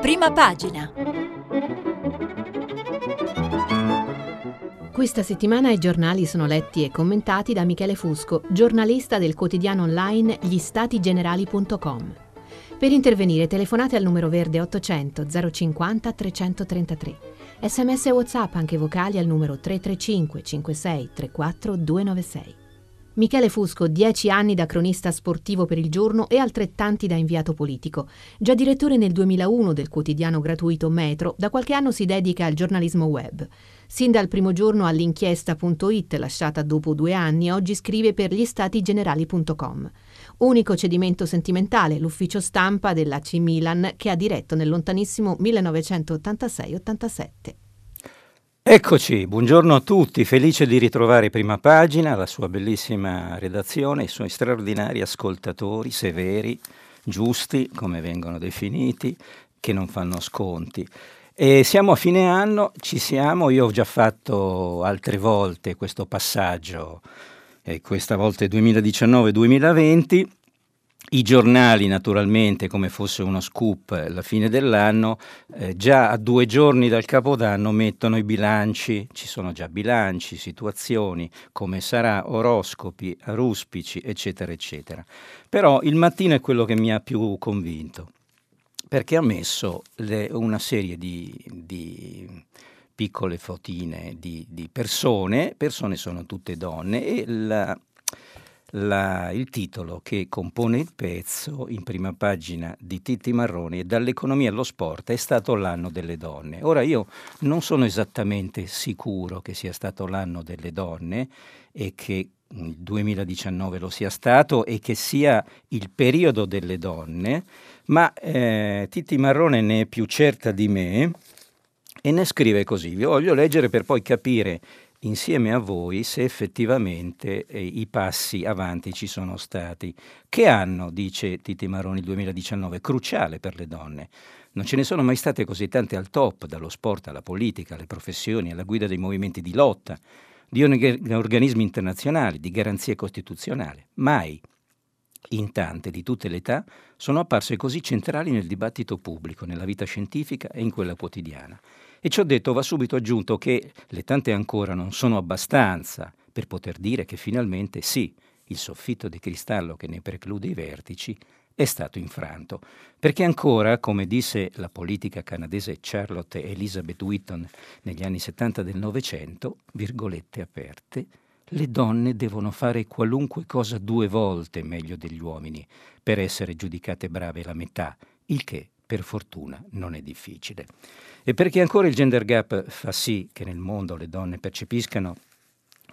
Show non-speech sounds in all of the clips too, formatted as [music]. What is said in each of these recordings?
Prima pagina. Questa settimana i giornali sono letti e commentati da Michele Fusco, giornalista del quotidiano online gli-stati-generali.com. Per intervenire telefonate al numero verde 800 050 333. Sms e WhatsApp anche vocali al numero 335 56 34 296. Michele Fusco, dieci anni da cronista sportivo per il giorno e altrettanti da inviato politico. Già direttore nel 2001 del quotidiano gratuito Metro, da qualche anno si dedica al giornalismo web. Sin dal primo giorno all'inchiesta.it, lasciata dopo due anni, oggi scrive per gli statigenerali.com. Unico cedimento sentimentale, l'ufficio stampa dell'AC Milan che ha diretto nel lontanissimo 1986-87. Eccoci, buongiorno a tutti, felice di ritrovare Prima Pagina, la sua bellissima redazione, i suoi straordinari ascoltatori, severi, giusti, come vengono definiti, che non fanno sconti. E siamo a fine anno, ci siamo, io ho già fatto altre volte questo passaggio, e questa volta è 2019-2020 i giornali, naturalmente, come fosse uno scoop alla fine dell'anno, eh, già a due giorni dal Capodanno mettono i bilanci, ci sono già bilanci, situazioni, come sarà, oroscopi, ruspici, eccetera, eccetera. Però il mattino è quello che mi ha più convinto, perché ha messo le, una serie di, di piccole fotine di, di, persone, persone sono tutte donne, e la, la, il titolo che compone il pezzo in prima pagina di Titti Marroni è Dall'economia allo sport è stato l'anno delle donne. Ora io non sono esattamente sicuro che sia stato l'anno delle donne e che il 2019 lo sia stato e che sia il periodo delle donne, ma eh, Titti Marrone ne è più certa di me e ne scrive così. Vi voglio leggere per poi capire insieme a voi se effettivamente eh, i passi avanti ci sono stati. Che anno, dice Titi Maroni, il 2019, cruciale per le donne. Non ce ne sono mai state così tante al top, dallo sport alla politica, alle professioni, alla guida dei movimenti di lotta, di organismi internazionali, di garanzie costituzionali. Mai in tante di tutte le età sono apparse così centrali nel dibattito pubblico, nella vita scientifica e in quella quotidiana. E ciò detto va subito aggiunto che le tante ancora non sono abbastanza per poter dire che finalmente sì, il soffitto di cristallo che ne preclude i vertici è stato infranto, perché ancora, come disse la politica canadese Charlotte Elizabeth Whitton negli anni 70 del Novecento, virgolette aperte, le donne devono fare qualunque cosa due volte meglio degli uomini per essere giudicate brave la metà, il che per fortuna non è difficile. E perché ancora il gender gap fa sì che nel mondo le donne percepiscano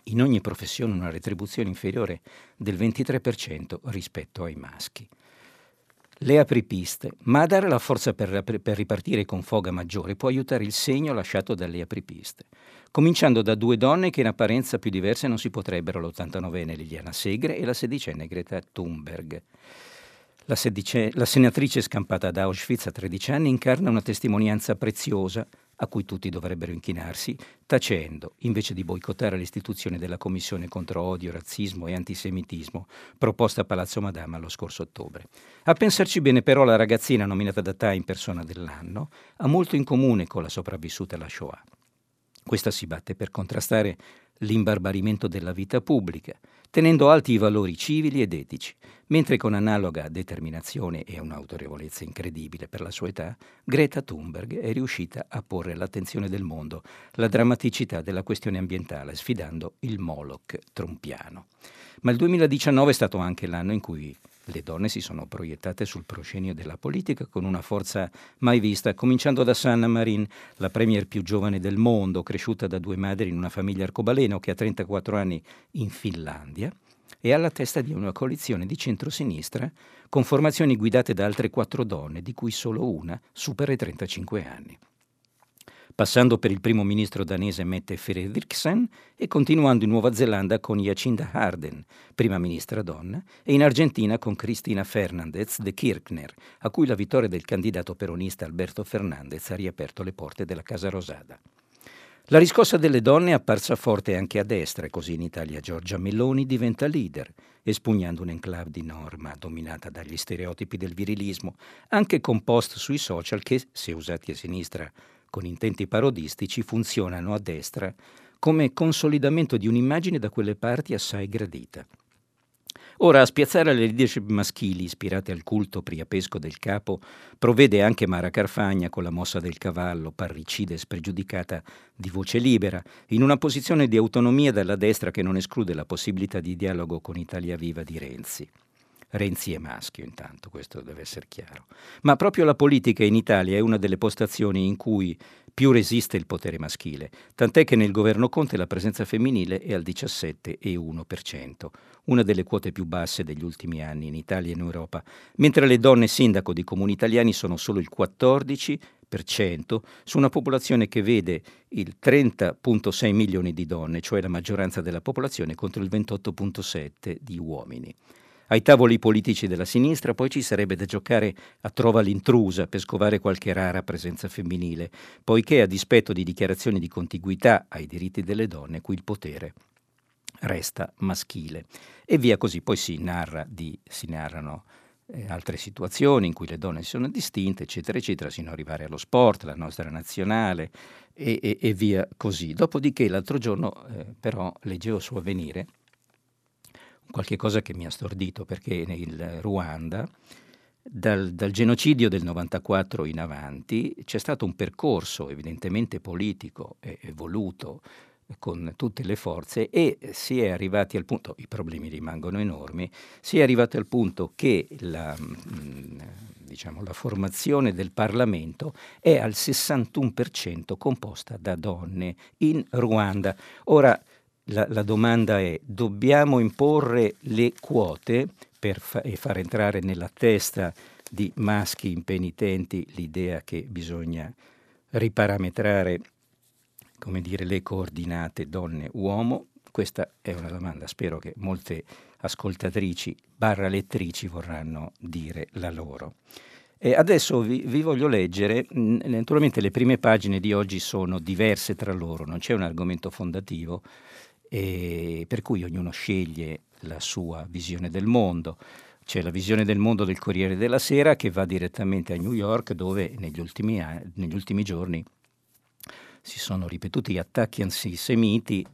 in ogni professione una retribuzione inferiore del 23% rispetto ai maschi. Le apripiste, ma a dare la forza per, per, ripartire con foga maggiore può aiutare il segno lasciato dalle apripiste, cominciando da due donne che in apparenza più diverse non si potrebbero, l'89enne Liliana Segre e la sedicenne Greta Thunberg. La, sedice, la senatrice scampata da Auschwitz a 13 anni incarna una testimonianza preziosa a cui tutti dovrebbero inchinarsi, tacendo, invece di boicottare l'istituzione della Commissione contro odio, razzismo e antisemitismo proposta a Palazzo Madama lo scorso ottobre. A pensarci bene però la ragazzina nominata da Time persona dell'anno ha molto in comune con la sopravvissuta alla Shoah. Questa si batte per contrastare l'imbarbarimento della vita pubblica, tenendo alti i valori civili ed etici, mentre con analoga determinazione e un'autorevolezza incredibile per la sua età, Greta Thunberg è riuscita a porre all'attenzione del mondo la drammaticità della questione ambientale, sfidando il Moloch trumpiano. Ma il 2019 è stato anche l'anno in cui le donne si sono proiettate sul proscenio della politica con una forza mai vista, cominciando da Sanna Marin, la premier più giovane del mondo, cresciuta da due madri in una famiglia arcobaleno che ha 34 anni in Finlandia, e alla testa di una coalizione di centrosinistra con formazioni guidate da altre quattro donne, di cui solo una supera i 35 anni passando per il primo ministro danese Mette Frederiksen e continuando in Nuova Zelanda con Jacinda Arden, prima ministra donna, e in Argentina con Cristina Fernandez de Kirchner, a cui la vittoria del candidato peronista Alberto Fernandez ha riaperto le porte della Casa Rosada. La riscossa delle donne è apparsa forte anche a destra e così in Italia Giorgia Meloni diventa leader, espugnando un'enclave di norma dominata dagli stereotipi del virilismo, anche con post sui social che, se usati a sinistra con intenti parodistici, funzionano a destra come consolidamento di un'immagine da quelle parti assai gradita. Ora, a spiazzare le leadership maschili ispirate al culto priapesco del capo, provvede anche Mara Carfagna con la mossa del cavallo, parricida e spregiudicata di voce libera, in una posizione di autonomia dalla destra che non esclude la possibilità di dialogo con Italia Viva di Renzi. Renzi è maschio intanto, questo deve essere chiaro. Ma proprio la politica in Italia è una delle postazioni in cui più resiste il potere maschile, tant'è che nel governo Conte la presenza femminile è al 17,1%, una delle quote più basse degli ultimi anni in Italia e in Europa, mentre le donne sindaco di comuni italiani sono solo il 14% su una popolazione che vede il 30,6 milioni di donne, cioè la maggioranza della popolazione, contro il 28,7 di uomini. Ai tavoli politici della sinistra poi ci sarebbe da giocare a trova l'intrusa per scovare qualche rara presenza femminile, poiché a dispetto di dichiarazioni di contiguità ai diritti delle donne, qui il potere resta maschile. E via così, poi si, narra di, si narrano eh, altre situazioni in cui le donne sono distinte, eccetera, eccetera, sino ad arrivare allo sport, la nostra nazionale e, e, e via così. Dopodiché l'altro giorno eh, però leggevo su Avvenire qualche cosa che mi ha stordito perché nel Ruanda dal, dal, genocidio del 94 in avanti c'è stato un percorso evidentemente politico e, voluto con tutte le forze e si è arrivati al punto, i problemi rimangono enormi, si è arrivati al punto che la, mm, diciamo, la formazione del Parlamento è al 61% composta da donne in Ruanda. Ora, la, la, domanda è, dobbiamo imporre le quote per fa- e far entrare nella testa di maschi impenitenti l'idea che bisogna riparametrare come dire, le coordinate donne-uomo? Questa è una domanda, spero che molte ascoltatrici barra lettrici vorranno dire la loro. E adesso vi, vi, voglio leggere, naturalmente le prime pagine di oggi sono diverse tra loro, non c'è un argomento fondativo, e per cui ognuno sceglie la sua visione del mondo. C'è la visione del mondo del Corriere della Sera che va direttamente a New York dove negli ultimi, negli ultimi giorni si sono ripetuti attacchi antisemiti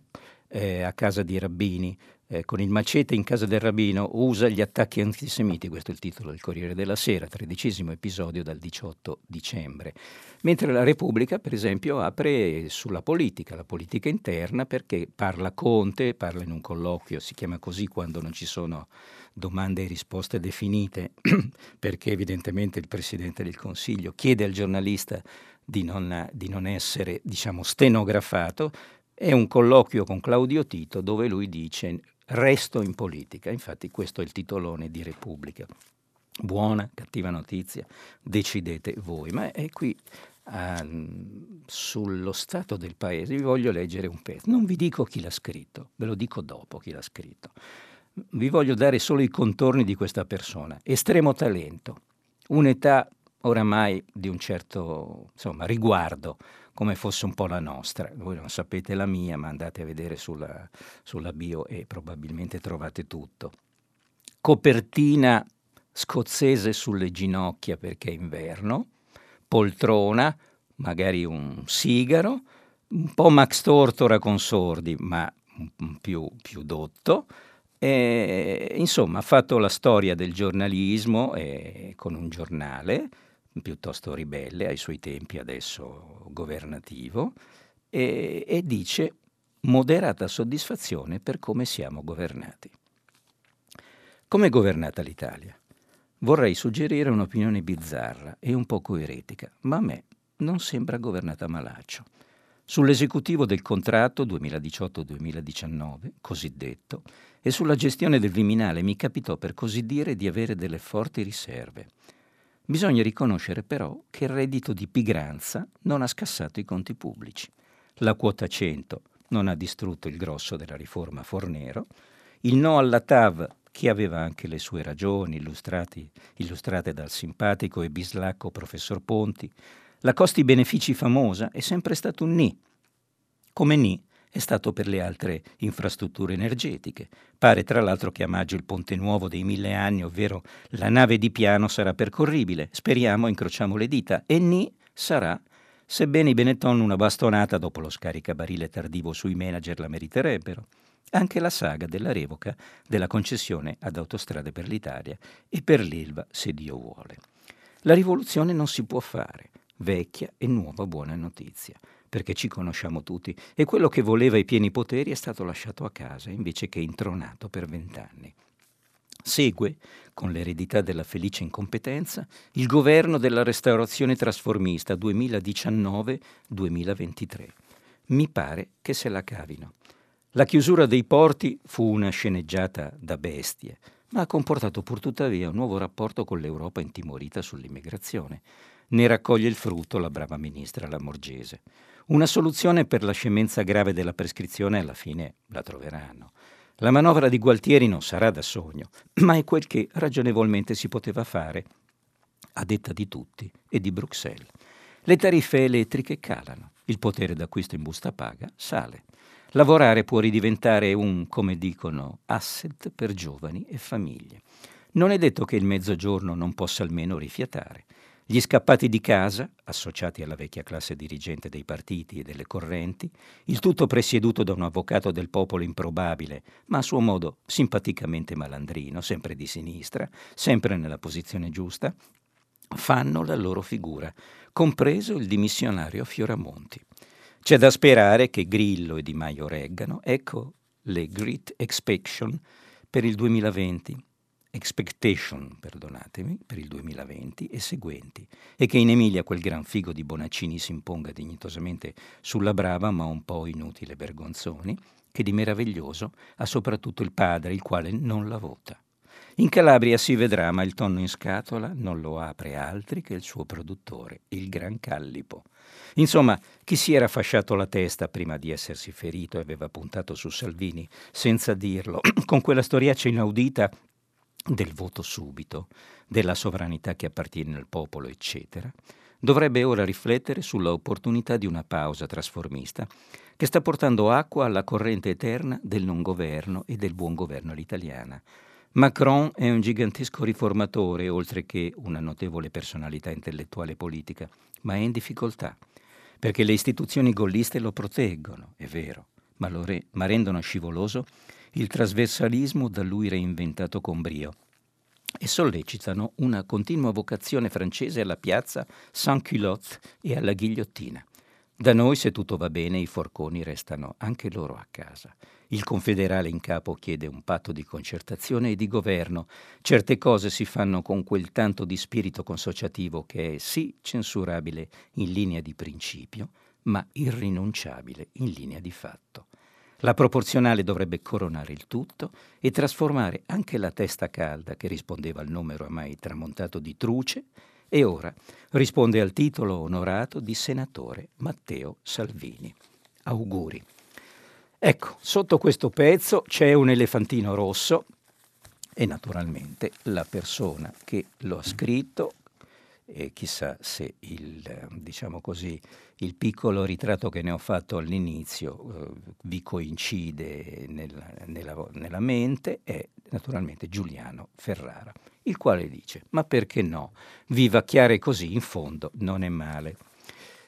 eh, a casa di rabbini. Eh, con il macete in casa del rabbino usa gli attacchi antisemiti, questo è il titolo del Corriere della Sera, tredicesimo episodio dal 18 dicembre. Mentre la Repubblica, per esempio, apre sulla politica, la politica interna, perché parla Conte, parla in un colloquio, si chiama così quando non ci sono domande e risposte definite, [clears throat] perché evidentemente il Presidente del Consiglio chiede al giornalista di non, di non essere, diciamo, stenografato, è un colloquio con Claudio Tito dove lui dice resto in politica. Infatti questo è il titolone di Repubblica. Buona, cattiva notizia, decidete voi. Ma è qui uh, sullo stato del paese vi voglio leggere un pezzo. Non vi dico chi l'ha scritto, ve lo dico dopo chi l'ha scritto. Vi voglio dare solo i contorni di questa persona. Estremo talento, un'età oramai di un certo insomma, riguardo, come fosse un po' la nostra. Voi non sapete la mia, ma andate a vedere sulla, sulla bio e probabilmente trovate tutto. Copertina scozzese sulle ginocchia perché è inverno, poltrona, magari un sigaro, un po' Max Tortora con sordi, ma più, più dotto. E, insomma, ha fatto la storia del giornalismo eh, con un giornale, piuttosto ribelle ai suoi tempi, adesso governativo, e, e dice moderata soddisfazione per come siamo governati. Come è governata l'Italia? Vorrei suggerire un'opinione bizzarra e un poco eretica, ma a me non sembra governata malaccio. Sull'esecutivo del contratto 2018-2019, cosiddetto, e sulla gestione del Viminale mi capitò per così dire di avere delle forti riserve. Bisogna riconoscere però che il reddito di pigranza non ha scassato i conti pubblici. La quota 100 non ha distrutto il grosso della riforma Fornero. Il no alla TAV, che aveva anche le sue ragioni illustrate dal simpatico e bislacco professor Ponti, la costi-benefici famosa è sempre stato un ni. come ni è stato per le altre infrastrutture energetiche. Pare tra l'altro che a maggio il ponte nuovo dei mille anni, ovvero la nave di piano, sarà percorribile. Speriamo, incrociamo le dita. E ni sarà, sebbene i Benetton una bastonata dopo lo scaricabarile tardivo sui manager la meriterebbero. Anche la saga della revoca della concessione ad Autostrade per l'Italia e per l'Ilva, se Dio vuole. La rivoluzione non si può fare, vecchia e nuova buona notizia perché ci conosciamo tutti, e quello che voleva i pieni poteri è stato lasciato a casa invece che intronato per vent'anni. Segue, con l'eredità della felice incompetenza, il governo della restaurazione trasformista 2019-2023. Mi pare che se la cavino. La chiusura dei porti fu una sceneggiata da bestie, ma ha comportato pur tuttavia un nuovo rapporto con l'Europa intimorita sull'immigrazione. Ne raccoglie il frutto la brava ministra Lamorgese. Una soluzione per la scemenza grave della prescrizione alla fine la troveranno. La manovra di Gualtieri non sarà da sogno, ma è quel che ragionevolmente si poteva fare, a detta di tutti e di Bruxelles. Le tariffe elettriche calano, il potere d'acquisto in busta paga sale. Lavorare può ridiventare un, come dicono, asset per giovani e famiglie. Non è detto che il mezzogiorno non possa almeno rifiatare. Gli scappati di casa, associati alla vecchia classe dirigente dei partiti e delle correnti, il tutto presieduto da un avvocato del popolo improbabile, ma a suo modo simpaticamente malandrino, sempre di sinistra, sempre nella posizione giusta, fanno la loro figura, compreso il dimissionario Fioramonti. C'è da sperare che Grillo e Di Maio reggano, ecco le Great Expectation per il 2020 expectation, perdonatemi, per il 2020 e seguenti, e che in Emilia quel gran figo di Bonaccini si imponga dignitosamente sulla brava ma un po' inutile Bergonzoni, che di meraviglioso ha soprattutto il padre, il quale non la vota. In Calabria si vedrà, ma il tonno in scatola non lo apre altri che il suo produttore, il Gran Callipo. Insomma, chi si era fasciato la testa prima di essersi ferito e aveva puntato su Salvini senza dirlo, [clears throat] con quella storiaccia inaudita del voto subito, della sovranità che appartiene al popolo, eccetera, dovrebbe ora riflettere sulla opportunità di una pausa trasformista che sta portando acqua alla corrente eterna del non governo e del buon governo all'italiana. Macron è un gigantesco riformatore, oltre che una notevole personalità intellettuale e politica, ma è in difficoltà, perché le istituzioni golliste lo proteggono, è vero, ma, re- ma rendono scivoloso il trasversalismo da lui reinventato con brio e sollecitano una continua vocazione francese alla piazza Saint-Culotte e alla ghigliottina. Da noi, se tutto va bene, i forconi restano anche loro a casa. Il confederale in capo chiede un patto di concertazione e di governo. Certe cose si fanno con quel tanto di spirito consociativo che è sì censurabile in linea di principio, ma irrinunciabile in linea di fatto. La proporzionale dovrebbe coronare il tutto e trasformare anche la testa calda che rispondeva al nome ormai tramontato di Truce e ora risponde al titolo onorato di senatore Matteo Salvini. Auguri. Ecco, sotto questo pezzo c'è un elefantino rosso e naturalmente la persona che lo ha scritto e chissà se il, diciamo così, il piccolo ritratto che ne ho fatto all'inizio eh, vi coincide nella, nella, nella, mente, è naturalmente Giuliano Ferrara, il quale dice, ma perché no? Vivacchiare così in fondo non è male.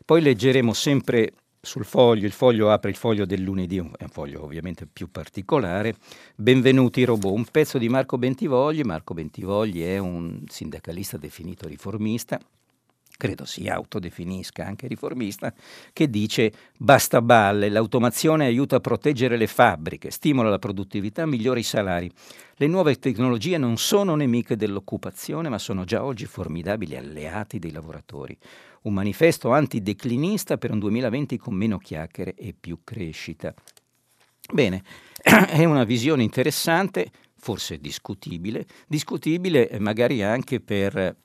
Poi leggeremo sempre sul foglio, il foglio apre il foglio del lunedì, è un foglio ovviamente più particolare. Benvenuti robot, un pezzo di Marco Bentivogli. Marco Bentivogli è un sindacalista definito riformista, credo si autodefinisca anche riformista, che dice basta balle, l'automazione aiuta a proteggere le fabbriche, stimola la produttività, migliora i salari. Le nuove tecnologie non sono nemiche dell'occupazione, ma sono già oggi formidabili alleati dei lavoratori un manifesto antideclinista per un 2020 con meno chiacchiere e più crescita. Bene, [clears throat] è una visione interessante, forse discutibile, discutibile magari anche per,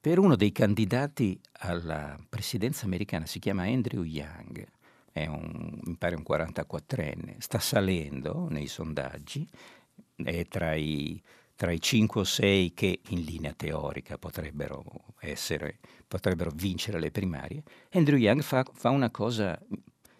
per uno dei candidati alla presidenza americana, si chiama Andrew Young, è un, mi pare un 44enne, sta salendo nei sondaggi, è tra i tra i 5 o 6 che in linea teorica potrebbero, essere, potrebbero vincere le primarie, Andrew Young fa, fa una cosa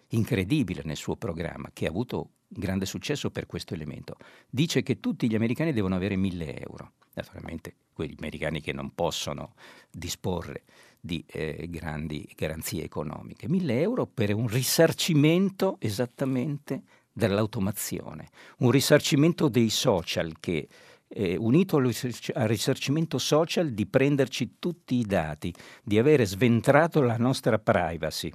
incredibile nel suo programma, che ha avuto grande successo per questo elemento. Dice che tutti gli americani devono avere 1000 euro. Naturalmente quegli americani che non possono disporre di eh, grandi garanzie economiche. 1000 euro per un risarcimento esattamente dell'automazione, un risarcimento dei social che eh, unito al risarcimento social di prenderci tutti i dati, di avere sventrato la nostra privacy,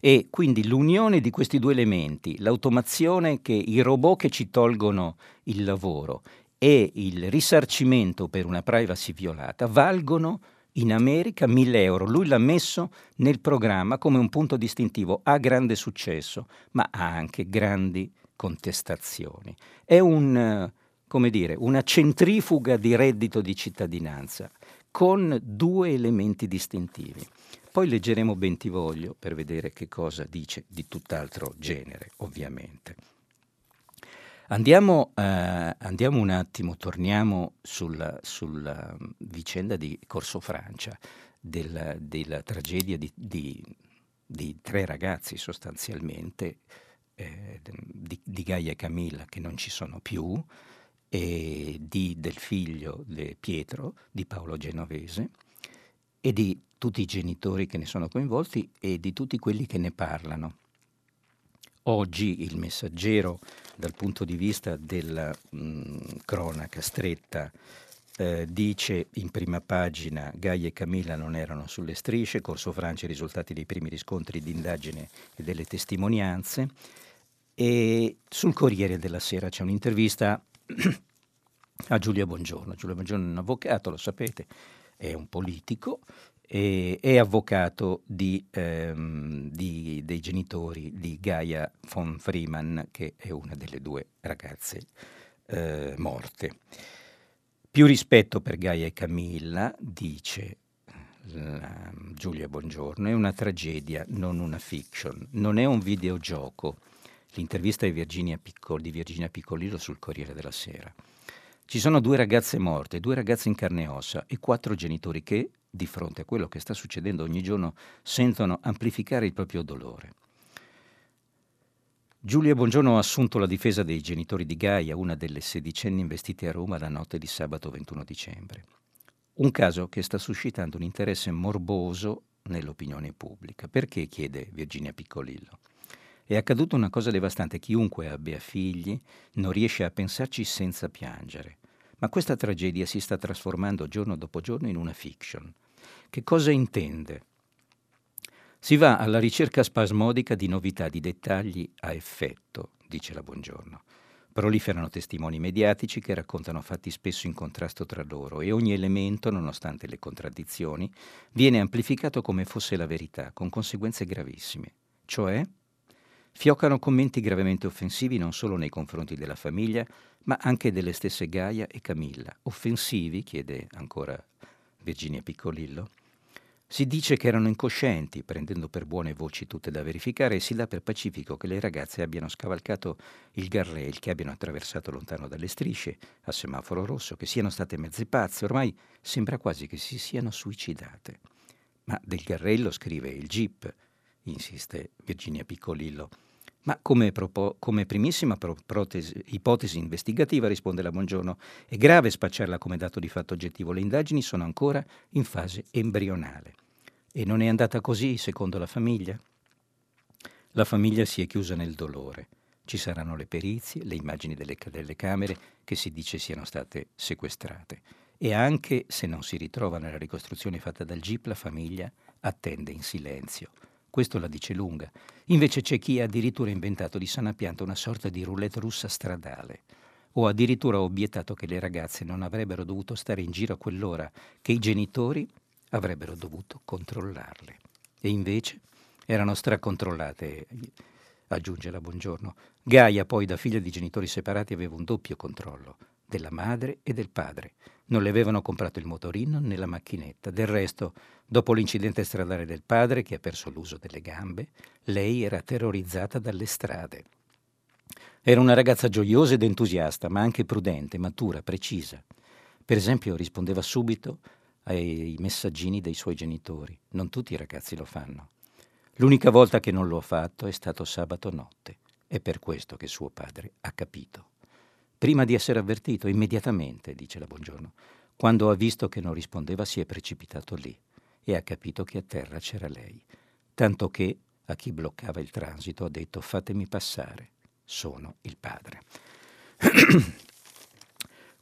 e quindi l'unione di questi due elementi, l'automazione che i robot che ci tolgono il lavoro e il risarcimento per una privacy violata, valgono in America 1000 euro. Lui l'ha messo nel programma come un punto distintivo. Ha grande successo, ma ha anche grandi contestazioni. È un, come dire, una centrifuga di reddito di cittadinanza con due elementi distintivi. Poi leggeremo Bentivoglio per vedere che cosa dice di tutt'altro genere, ovviamente. Andiamo, eh, andiamo un attimo, torniamo sulla, sulla, vicenda di Corso Francia, della, della tragedia di, di, di, tre ragazzi sostanzialmente, eh, di, di Gaia e Camilla che non ci sono più, di, del figlio di Pietro, di Paolo Genovese, e di tutti i genitori che ne sono coinvolti e di tutti quelli che ne parlano. Oggi il messaggero, dal punto di vista della mh, cronaca stretta, eh, dice in prima pagina Gaia e Camilla non erano sulle strisce, Corso Francia i risultati dei primi riscontri di indagine e delle testimonianze. E sul Corriere della Sera c'è un'intervista a Giulia Bongiorno. Giulia Bongiorno è un avvocato, lo sapete, è un politico, e, è avvocato di, ehm, di, dei genitori di Gaia von Freeman, che è una delle due ragazze eh, morte. Più rispetto per Gaia e Camilla, dice Giulia Bongiorno, è una tragedia, non una fiction, non è un videogioco. L'intervista di Virginia, Piccol, di Virginia Piccolillo sul Corriere della Sera. Ci sono due ragazze morte, due ragazze in carne e ossa e quattro genitori che, di fronte a quello che sta succedendo ogni giorno, sentono amplificare il proprio dolore. Giulia Buongiorno ha assunto la difesa dei genitori di Gaia, una delle sedicenni investite a Roma la notte di sabato 21 dicembre. Un caso che sta suscitando un interesse morboso nell'opinione pubblica. Perché? chiede Virginia Piccolillo. È accaduta una cosa devastante. Chiunque abbia figli non riesce a pensarci senza piangere. Ma questa tragedia si sta trasformando giorno dopo giorno in una fiction. Che cosa intende? Si va alla ricerca spasmodica di novità, di dettagli a effetto, dice la Buongiorno. Proliferano testimoni mediatici che raccontano fatti spesso in contrasto tra loro e ogni elemento, nonostante le contraddizioni, viene amplificato come fosse la verità, con conseguenze gravissime. Cioè, Fioccano commenti gravemente offensivi non solo nei confronti della famiglia, ma anche delle stesse Gaia e Camilla. Offensivi, chiede ancora Virginia Piccolillo. Si dice che erano incoscienti, prendendo per buone voci tutte da verificare, e si dà per pacifico che le ragazze abbiano scavalcato il garrail, che abbiano attraversato lontano dalle strisce, a semaforo rosso, che siano state mezze pazze, ormai sembra quasi che si siano suicidate. Ma del garrello scrive il jeep, insiste Virginia Piccolillo. Ma come, propo- come primissima pro- protesi, ipotesi investigativa, risponde la Buongiorno, è grave spacciarla come dato di fatto oggettivo. Le indagini sono ancora in fase embrionale. E non è andata così, secondo la famiglia? La famiglia si è chiusa nel dolore. Ci saranno le perizie, le immagini delle, delle camere che si dice siano state sequestrate. E anche se non si ritrova nella ricostruzione fatta dal GIP, la famiglia attende in silenzio questo la dice lunga. Invece c'è chi ha addirittura inventato di sana pianta una sorta di roulette russa stradale. O addirittura obiettato che le ragazze non avrebbero dovuto stare in giro a quell'ora, che i genitori avrebbero dovuto controllarle. E invece erano stracontrollate, aggiunge la Buongiorno. Gaia, poi, da figlia di genitori separati, aveva un doppio controllo, della madre e del padre. Non le avevano comprato il motorino né la macchinetta. Del resto, dopo l'incidente stradale del padre, che ha perso l'uso delle gambe, lei era terrorizzata dalle strade. Era una ragazza gioiosa ed entusiasta, ma anche prudente, matura, precisa. Per esempio, rispondeva subito ai messaggini dei suoi genitori. Non tutti i ragazzi lo fanno. L'unica volta che non l'ho fatto è stato sabato notte. È per questo che suo padre ha capito. Prima di essere avvertito, immediatamente, dice la buongiorno, quando ha visto che non rispondeva si è precipitato lì e ha capito che a terra c'era lei. Tanto che a chi bloccava il transito ha detto fatemi passare, sono il padre. [clears throat]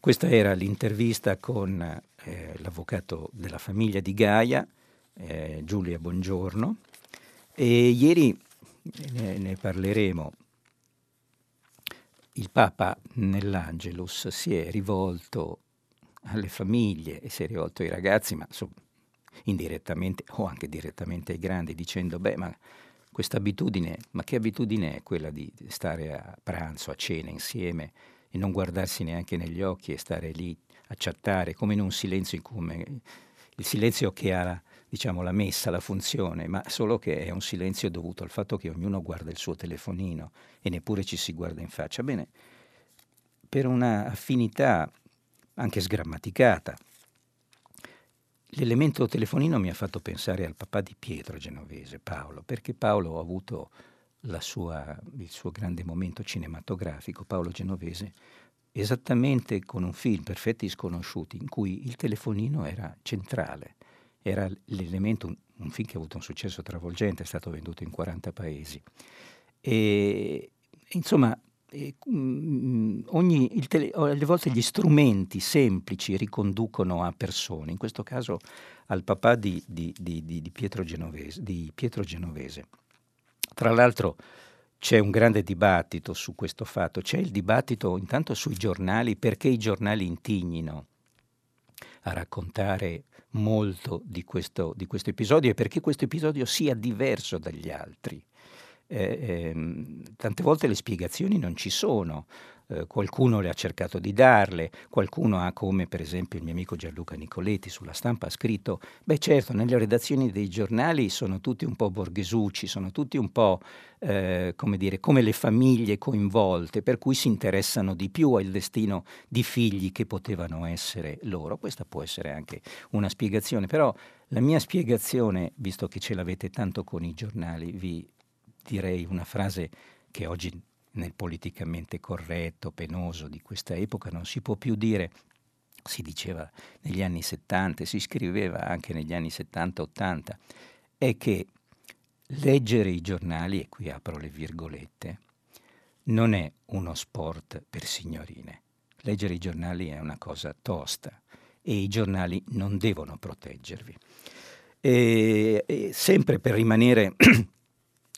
Questa era l'intervista con eh, l'avvocato della famiglia di Gaia, eh, Giulia Buongiorno, e ieri ne, ne parleremo. Il Papa nell'Angelus si è rivolto alle famiglie e si è rivolto ai ragazzi, ma indirettamente o anche direttamente ai grandi, dicendo, beh, ma questa abitudine, ma che abitudine è quella di stare a pranzo, a cena insieme e non guardarsi neanche negli occhi e stare lì a chattare, come in un silenzio in cui il silenzio che ha diciamo, la messa, la funzione, ma solo che è un silenzio dovuto al fatto che ognuno guarda il suo telefonino e neppure ci si guarda in faccia. Bene, per una affinità anche sgrammaticata, l'elemento telefonino mi ha fatto pensare al papà di Pietro Genovese, Paolo, perché Paolo ha avuto sua, il suo grande momento cinematografico, Paolo Genovese, esattamente con un film Perfetti sconosciuti, in cui il telefonino era centrale era l'elemento, un, un film che ha avuto un successo travolgente, è stato venduto in 40 paesi. E, insomma, mm, ogni, tele, alle volte gli strumenti semplici riconducono a persone, in questo caso al papà di, di, di, di Pietro, Genovese, Pietro, Genovese, Tra l'altro c'è un grande dibattito su questo fatto, c'è il dibattito intanto sui giornali, perché i giornali intignino a raccontare molto di questo, di questo episodio e perché questo episodio sia diverso dagli altri. Eh, eh, tante volte le spiegazioni non ci sono, eh, qualcuno le ha cercato di darle, qualcuno ha come per esempio il mio amico Gianluca Nicoletti sulla stampa ha scritto, beh certo nelle redazioni dei giornali sono tutti un po' borghesucci, sono tutti un po' eh, come dire come le famiglie coinvolte, per cui si interessano di più al destino di figli che potevano essere loro. Questa può essere anche una spiegazione, però la mia spiegazione, visto che ce l'avete tanto con i giornali, vi direi una frase che oggi nel politicamente corretto, penoso di questa epoca non si può più dire si diceva negli anni 70, si scriveva anche negli anni 70-80, è che leggere i giornali, e qui apro le virgolette, non è uno sport per signorine. Leggere i giornali è una cosa tosta e i giornali non devono proteggervi. E, e sempre per rimanere [clears throat]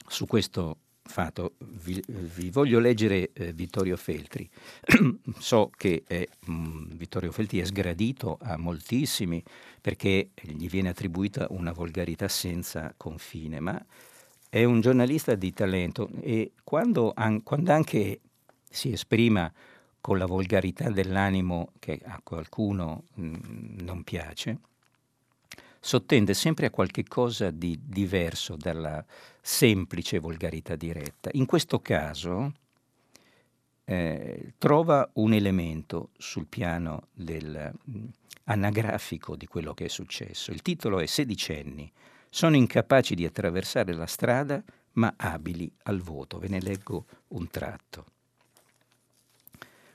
su questo fatto, vi, vi voglio leggere eh, Vittorio Feltri. [clears throat] so che è, mh, Vittorio Feltri è sgradito a moltissimi perché gli viene attribuita una volgarità senza confine, ma è un giornalista di talento e quando, an- quando anche si esprima con la volgarità dell'animo che a qualcuno mh, non piace, sottende sempre a qualche cosa di diverso dalla semplice volgarità diretta. In questo caso eh, trova un elemento sul piano del, mh, anagrafico di quello che è successo. Il titolo è Sedicenni. Sono incapaci di attraversare la strada, ma abili al voto. Ve ne leggo un tratto.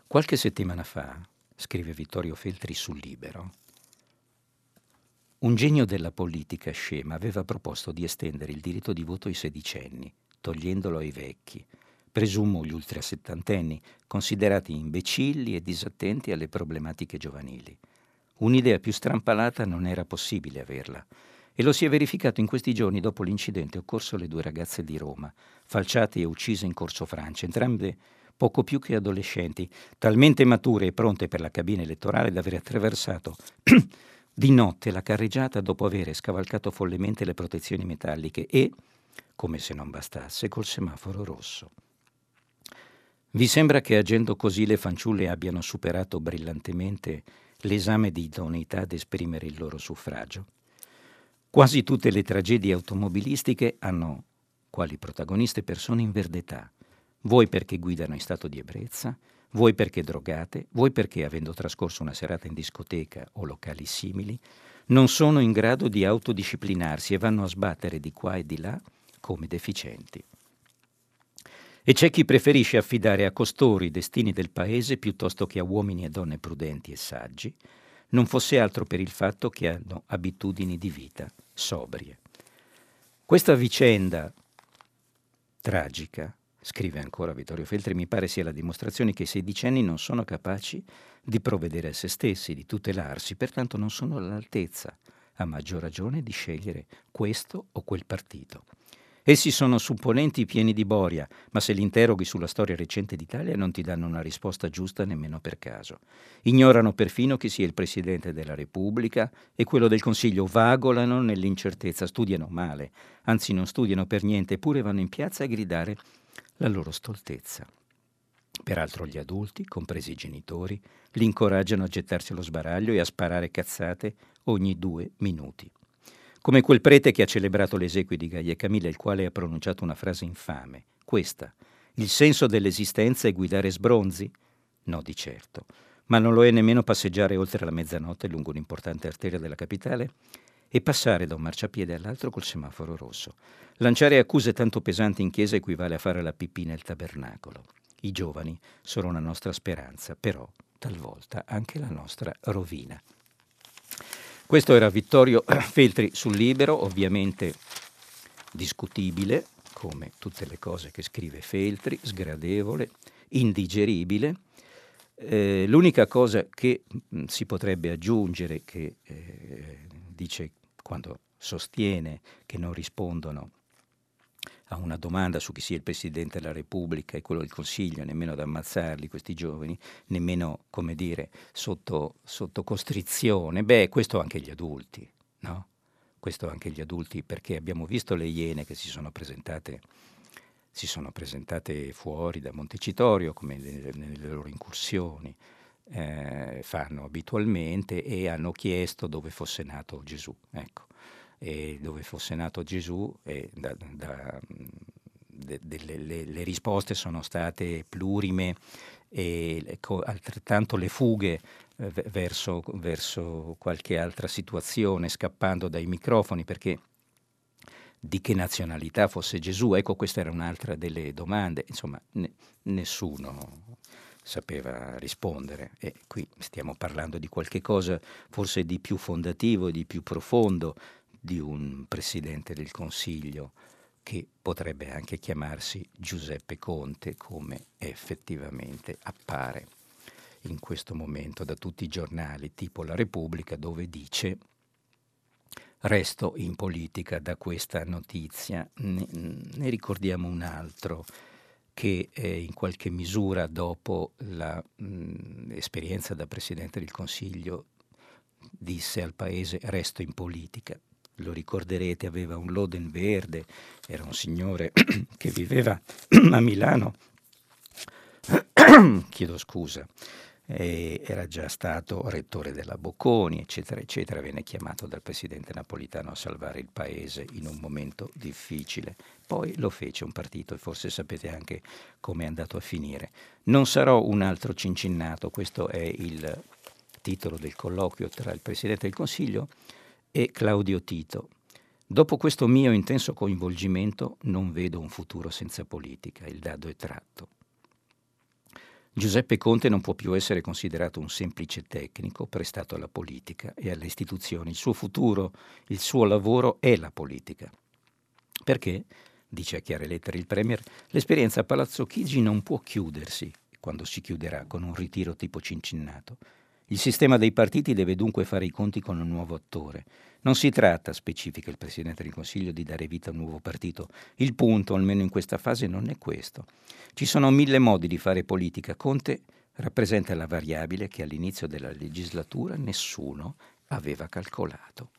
Qualche settimana fa, scrive Vittorio Feltri sul Libero, un genio della politica scema aveva proposto di estendere il diritto di voto ai sedicenni, togliendolo ai vecchi, presumo gli ultrasettantenni, considerati imbecilli e disattenti alle problematiche giovanili. Un'idea più strampalata non era possibile averla. E lo si è verificato in questi giorni dopo l'incidente occorso alle due ragazze di Roma, falciate e uccise in Corso Francia, entrambe poco più che adolescenti, talmente mature e pronte per la cabina elettorale da aver attraversato [clears throat] di notte la carreggiata dopo aver scavalcato follemente le protezioni metalliche e, come se non bastasse, col semaforo rosso. Vi sembra che agendo così le fanciulle abbiano superato brillantemente l'esame di idoneità ad esprimere il loro suffragio? Quasi tutte le tragedie automobilistiche hanno quali protagoniste persone in verdetà, voi perché guidano in stato di ebbrezza, vuoi perché drogate, vuoi perché, avendo trascorso una serata in discoteca o locali simili, non sono in grado di autodisciplinarsi e vanno a sbattere di qua e di là come deficienti. E c'è chi preferisce affidare a costoro i destini del paese piuttosto che a uomini e donne prudenti e saggi, non fosse altro per il fatto che hanno abitudini di vita sobrie. Questa vicenda tragica, scrive ancora Vittorio Feltri, mi pare sia la dimostrazione che i sedicenni non sono capaci di provvedere a se stessi, di tutelarsi, pertanto non sono all'altezza, a maggior ragione, di scegliere questo o quel partito. Essi sono supponenti pieni di boria, ma se li interroghi sulla storia recente d'Italia non ti danno una risposta giusta nemmeno per caso. Ignorano perfino chi sia il Presidente della Repubblica e quello del Consiglio, vagolano nell'incertezza, studiano male, anzi non studiano per niente, eppure vanno in piazza a gridare la loro stoltezza. Peraltro gli adulti, compresi i genitori, li incoraggiano a gettarsi allo sbaraglio e a sparare cazzate ogni due minuti come quel prete che ha celebrato le esequie di Gaia Camilla, il quale ha pronunciato una frase infame, questa, il senso dell'esistenza è guidare sbronzi? No, di certo, ma non lo è nemmeno passeggiare oltre la mezzanotte lungo un'importante arteria della capitale e passare da un marciapiede all'altro col semaforo rosso. Lanciare accuse tanto pesanti in chiesa equivale a fare la pipì nel tabernacolo. I giovani sono la nostra speranza, però talvolta anche la nostra rovina. Questo era Vittorio [clears throat] Feltri sul Libero, ovviamente discutibile, come tutte le cose che scrive Feltri, sgradevole, indigeribile. Eh, l'unica cosa che mh, mm, si potrebbe aggiungere, che eh, dice quando sostiene che non rispondono a una domanda su chi sia il Presidente della Repubblica e quello del Consiglio, nemmeno ad ammazzarli questi giovani, nemmeno, come dire, sotto, sotto costrizione, beh, questo anche gli adulti, no? Questo anche gli adulti, perché abbiamo visto le Iene che si sono presentate, si sono presentate fuori da Montecitorio, come nelle, nelle loro incursioni, eh, fanno abitualmente, e hanno chiesto dove fosse nato Gesù. Ecco e dove fosse nato Gesù e da, da, de, de, le, le, risposte sono state plurime e altrettanto le fughe eh, verso, verso qualche altra situazione scappando dai microfoni perché di che nazionalità fosse Gesù, ecco questa era un'altra delle domande, insomma ne, nessuno sapeva rispondere e qui stiamo parlando di qualche cosa forse di più fondativo di più profondo di un Presidente del Consiglio che potrebbe anche chiamarsi Giuseppe Conte, come effettivamente appare in questo momento da tutti i giornali, tipo La Repubblica, dove dice resto in politica da questa notizia. Ne, ne ricordiamo un altro che eh, in qualche misura dopo l'esperienza da Presidente del Consiglio disse al Paese resto in politica lo ricorderete, aveva un Loden verde, era un signore [clears throat] che viveva [clears throat] a Milano, [clears throat] chiedo scusa, era già stato rettore della Bocconi, eccetera, eccetera, venne chiamato dal presidente napolitano a salvare il paese in un momento difficile. Poi lo fece un partito e forse sapete anche come è andato a finire. Non sarò un altro cincinnato, questo è il titolo del colloquio tra il Presidente del Consiglio e Claudio Tito. Dopo questo mio intenso coinvolgimento non vedo un futuro senza politica, il dado è tratto. Giuseppe Conte non può più essere considerato un semplice tecnico prestato alla politica e alle istituzioni. Il suo futuro, il suo lavoro è la politica. Perché, dice a chiare lettere il Premier, l'esperienza a Palazzo Chigi non può chiudersi quando si chiuderà con un ritiro tipo Cincinnato. Il sistema dei partiti deve dunque fare i conti con un nuovo attore. Non si tratta, specifica il Presidente del Consiglio, di dare vita a un nuovo partito. Il punto, almeno in questa fase, non è questo. Ci sono mille modi di fare politica. Conte rappresenta la variabile che all'inizio della legislatura nessuno aveva calcolato.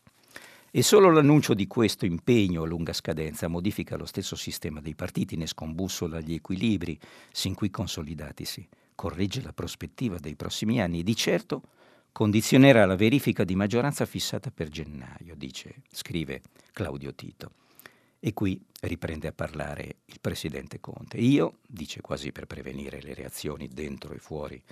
E solo l'annuncio di questo impegno a lunga scadenza modifica lo stesso sistema dei partiti, ne scombussola gli equilibri sin qui consolidatisi corregge la prospettiva dei prossimi anni e di certo condizionerà la verifica di maggioranza fissata per gennaio, dice, scrive Claudio Tito. E qui riprende a parlare il presidente Conte. Io, dice quasi per prevenire le reazioni dentro e fuori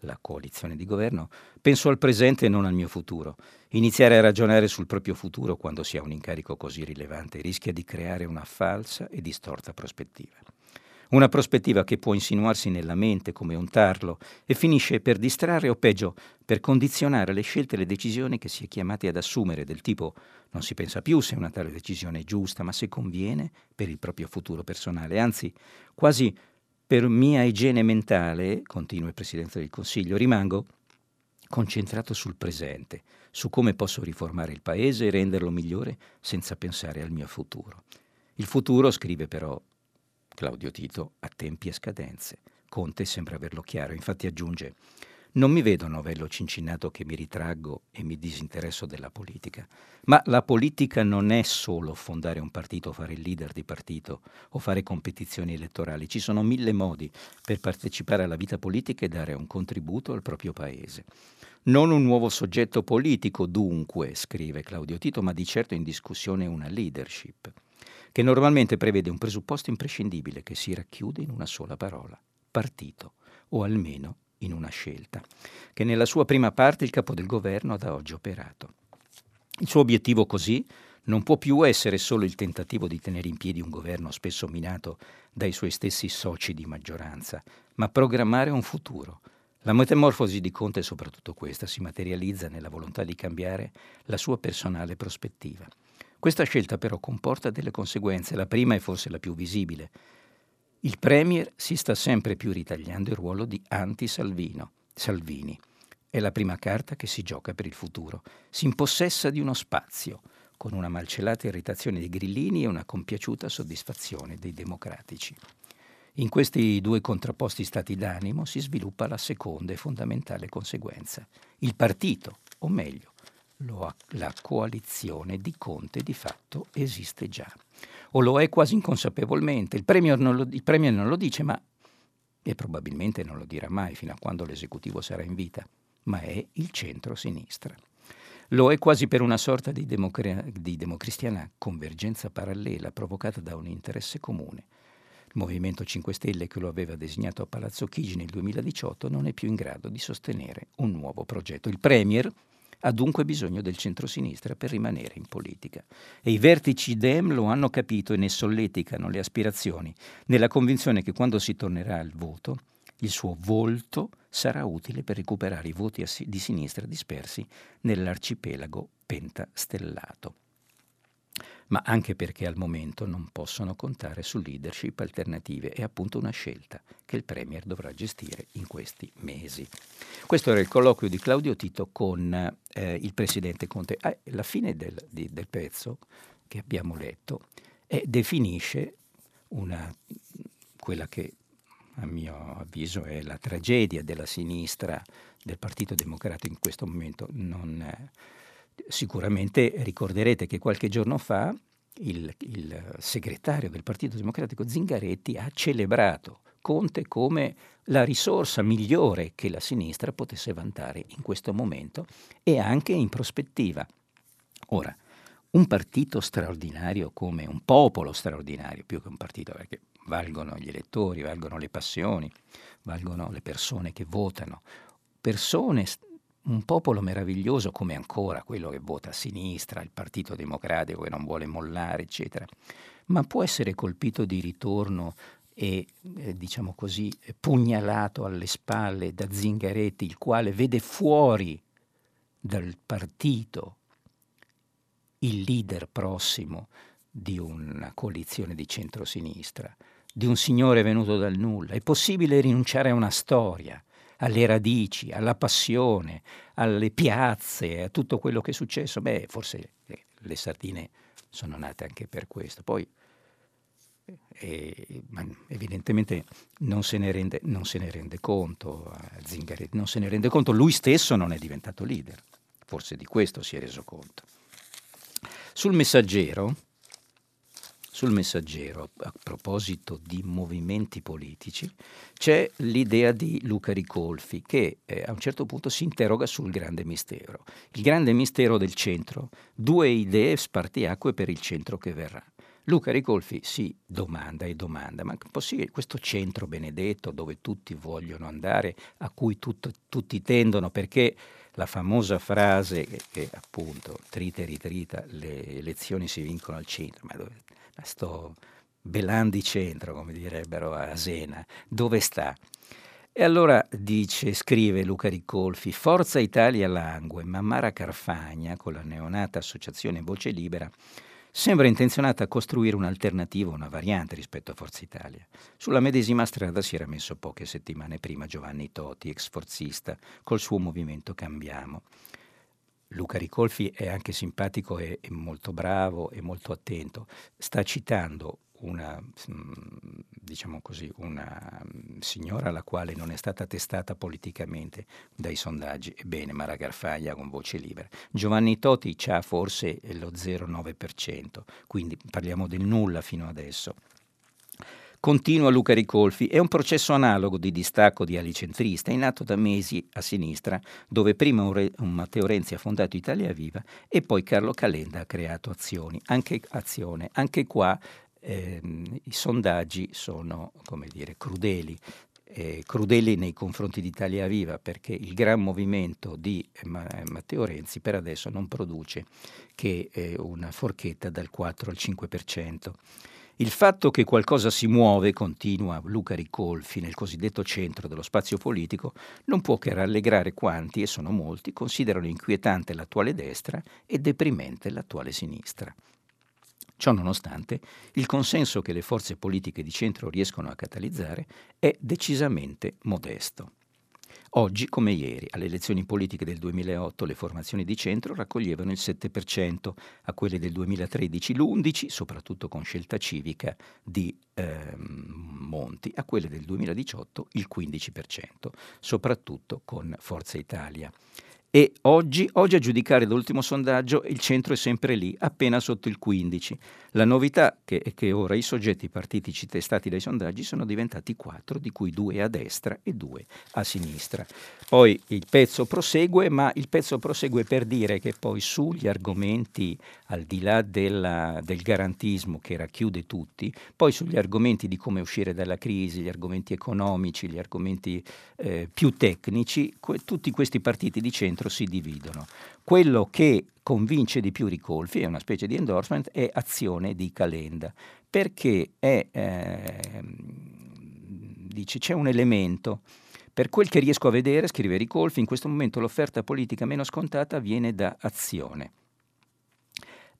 la coalizione di governo, penso al presente e non al mio futuro. Iniziare a ragionare sul proprio futuro quando si ha un incarico così rilevante rischia di creare una falsa e distorta prospettiva. Una prospettiva che può insinuarsi nella mente come un tarlo e finisce per distrarre o peggio per condizionare le scelte e le decisioni che si è chiamati ad assumere, del tipo non si pensa più se una tale decisione è giusta, ma se conviene per il proprio futuro personale, anzi quasi per mia igiene mentale, continua il Presidente del Consiglio, rimango concentrato sul presente, su come posso riformare il Paese e renderlo migliore senza pensare al mio futuro. Il futuro, scrive però Claudio Tito, ha tempi e scadenze. Conte sembra averlo chiaro, infatti aggiunge non mi vedo novello cincinato che mi ritraggo e mi disinteresso della politica, ma la politica non è solo fondare un partito, fare il leader di partito o fare competizioni elettorali. Ci sono mille modi per partecipare alla vita politica e dare un contributo al proprio paese. Non un nuovo soggetto politico, dunque, scrive Claudio Tito, ma di certo in discussione una leadership, che normalmente prevede un presupposto imprescindibile che si racchiude in una sola parola, partito, o almeno in una scelta, che nella sua prima parte il capo del governo ha da oggi operato. Il suo obiettivo così non può più essere solo il tentativo di tenere in piedi un governo spesso minato dai suoi stessi soci di maggioranza, ma programmare un futuro. La metamorfosi di Conte, soprattutto questa, si materializza nella volontà di cambiare la sua personale prospettiva. Questa scelta però comporta delle conseguenze, la prima è forse la più visibile, il Premier si sta sempre più ritagliando il ruolo di anti-Salvino. Salvini è la prima carta che si gioca per il futuro. Si impossessa di uno spazio, con una malcelata irritazione dei grillini e una compiaciuta soddisfazione dei democratici. In questi due contrapposti stati d'animo si sviluppa la seconda e fondamentale conseguenza. Il partito, o meglio, la coalizione di Conte di fatto esiste già o lo è quasi inconsapevolmente. Il Premier non lo, premier non lo dice, ma e probabilmente non lo dirà mai fino a quando l'esecutivo sarà in vita, ma è il centro-sinistra. Lo è quasi per una sorta di, democra- di democristiana convergenza parallela provocata da un interesse comune. Il Movimento 5 Stelle, che lo aveva designato a Palazzo Chigi nel 2018, non è più in grado di sostenere un nuovo progetto. Il Premier, ha dunque bisogno del centrosinistra per rimanere in politica. E i vertici Dem lo hanno capito e ne solleticano le aspirazioni, nella convinzione che quando si tornerà al voto, il suo volto sarà utile per recuperare i voti di sinistra dispersi nell'arcipelago pentastellato ma anche perché al momento non possono contare su leadership alternative. È appunto una scelta che il Premier dovrà gestire in questi mesi. Questo era il colloquio di Claudio Tito con eh, il Presidente Conte. Ah, la fine del, di, del, pezzo che abbiamo letto eh, definisce una, quella che a mio avviso è la tragedia della sinistra del Partito Democratico in questo momento. Non, eh, Sicuramente ricorderete che qualche giorno fa il, il, segretario del Partito Democratico Zingaretti ha celebrato Conte come la risorsa migliore che la sinistra potesse vantare in questo momento e anche in prospettiva. Ora, un partito straordinario come un popolo straordinario, più che un partito, perché valgono gli elettori, valgono le passioni, valgono le persone che votano, persone un popolo meraviglioso come ancora quello che vota a sinistra, il Partito Democratico che non vuole mollare, eccetera, ma può essere colpito di ritorno e, eh, diciamo così, pugnalato alle spalle da Zingaretti, il quale vede fuori dal partito il leader prossimo di una coalizione di centrosinistra, di un signore venuto dal nulla. È possibile rinunciare a una storia, alle radici, alla passione, alle piazze, a tutto quello che è successo. Beh, forse le sardine sono nate anche per questo. Poi eh, evidentemente non se, rende, non se, ne rende, conto, eh, Zingaretti non se ne rende conto, lui stesso non è diventato leader, forse di questo si è reso conto. Sul messaggero, sul messaggero, a proposito di movimenti politici, c'è l'idea di Luca Ricolfi che eh, a un certo punto si interroga sul grande mistero. Il grande mistero del centro, due idee spartiacque per il centro che verrà. Luca Ricolfi si domanda e domanda, ma possibile questo centro benedetto dove tutti vogliono andare, a cui tutto, tutti tendono, perché la famosa frase che, che appunto trita e ritrita, le elezioni si vincono al centro, ma, dove, sto Belandi centro, come direbbero a Sena, dove sta? E allora dice, scrive Luca Ricolfi, Forza Italia langue, ma Mara Carfagna, con la neonata associazione Voce Libera, sembra intenzionata a costruire un'alternativa, una variante rispetto a Forza Italia. Sulla medesima strada si era messo poche settimane prima Giovanni Toti, ex forzista, col suo movimento Cambiamo. Luca Ricolfi è anche simpatico e, molto bravo e molto attento. Sta citando una, mm, diciamo così, una mm, signora alla quale non è stata testata politicamente dai sondaggi, ebbene Mara Garfaglia con voce libera. Giovanni Toti ha forse lo 0,9%, quindi parliamo del nulla fino adesso. Continua Luca Ricolfi, è un processo analogo di distacco di alicentrista in atto da mesi a sinistra, dove prima un, Re, un Matteo Renzi ha fondato Italia Viva e poi Carlo Calenda ha creato azioni, anche azione. Anche qua ehm, i sondaggi sono, come dire, crudeli. Eh, crudeli nei confronti di Italia Viva perché il gran movimento di Matteo Renzi per adesso non produce che eh, una forchetta dal 4 al 5%. Il fatto che qualcosa si muove, continua Luca Ricolfi, nel cosiddetto centro dello spazio politico, non può che rallegrare quanti, e sono molti, considerano inquietante l'attuale destra e deprimente l'attuale sinistra. Ciò nonostante, il consenso che le forze politiche di centro riescono a catalizzare è decisamente modesto. Oggi, come ieri, alle elezioni politiche del 2008 le formazioni di centro raccoglievano il 7%, a quelle del 2013 l'11%, soprattutto con scelta civica di eh, Monti, a quelle del 2018 il 15%, soprattutto con Forza Italia. E oggi, oggi, a giudicare dall'ultimo sondaggio, il centro è sempre lì, appena sotto il 15. La novità è che ora i soggetti partitici testati dai sondaggi sono diventati quattro, di cui due a destra e due a sinistra. Poi il pezzo prosegue, ma il pezzo prosegue per dire che poi sugli argomenti, al di là della, del garantismo che racchiude tutti, poi sugli argomenti di come uscire dalla crisi, gli argomenti economici, gli argomenti eh, più tecnici, que- tutti questi partiti di centro si dividono. Quello che convince di più Ricolfi, è una specie di endorsement, è azione di Calenda, perché è, eh, dice, c'è un elemento per quel che riesco a vedere, scrive Ricolfi, in questo momento l'offerta politica meno scontata viene da azione.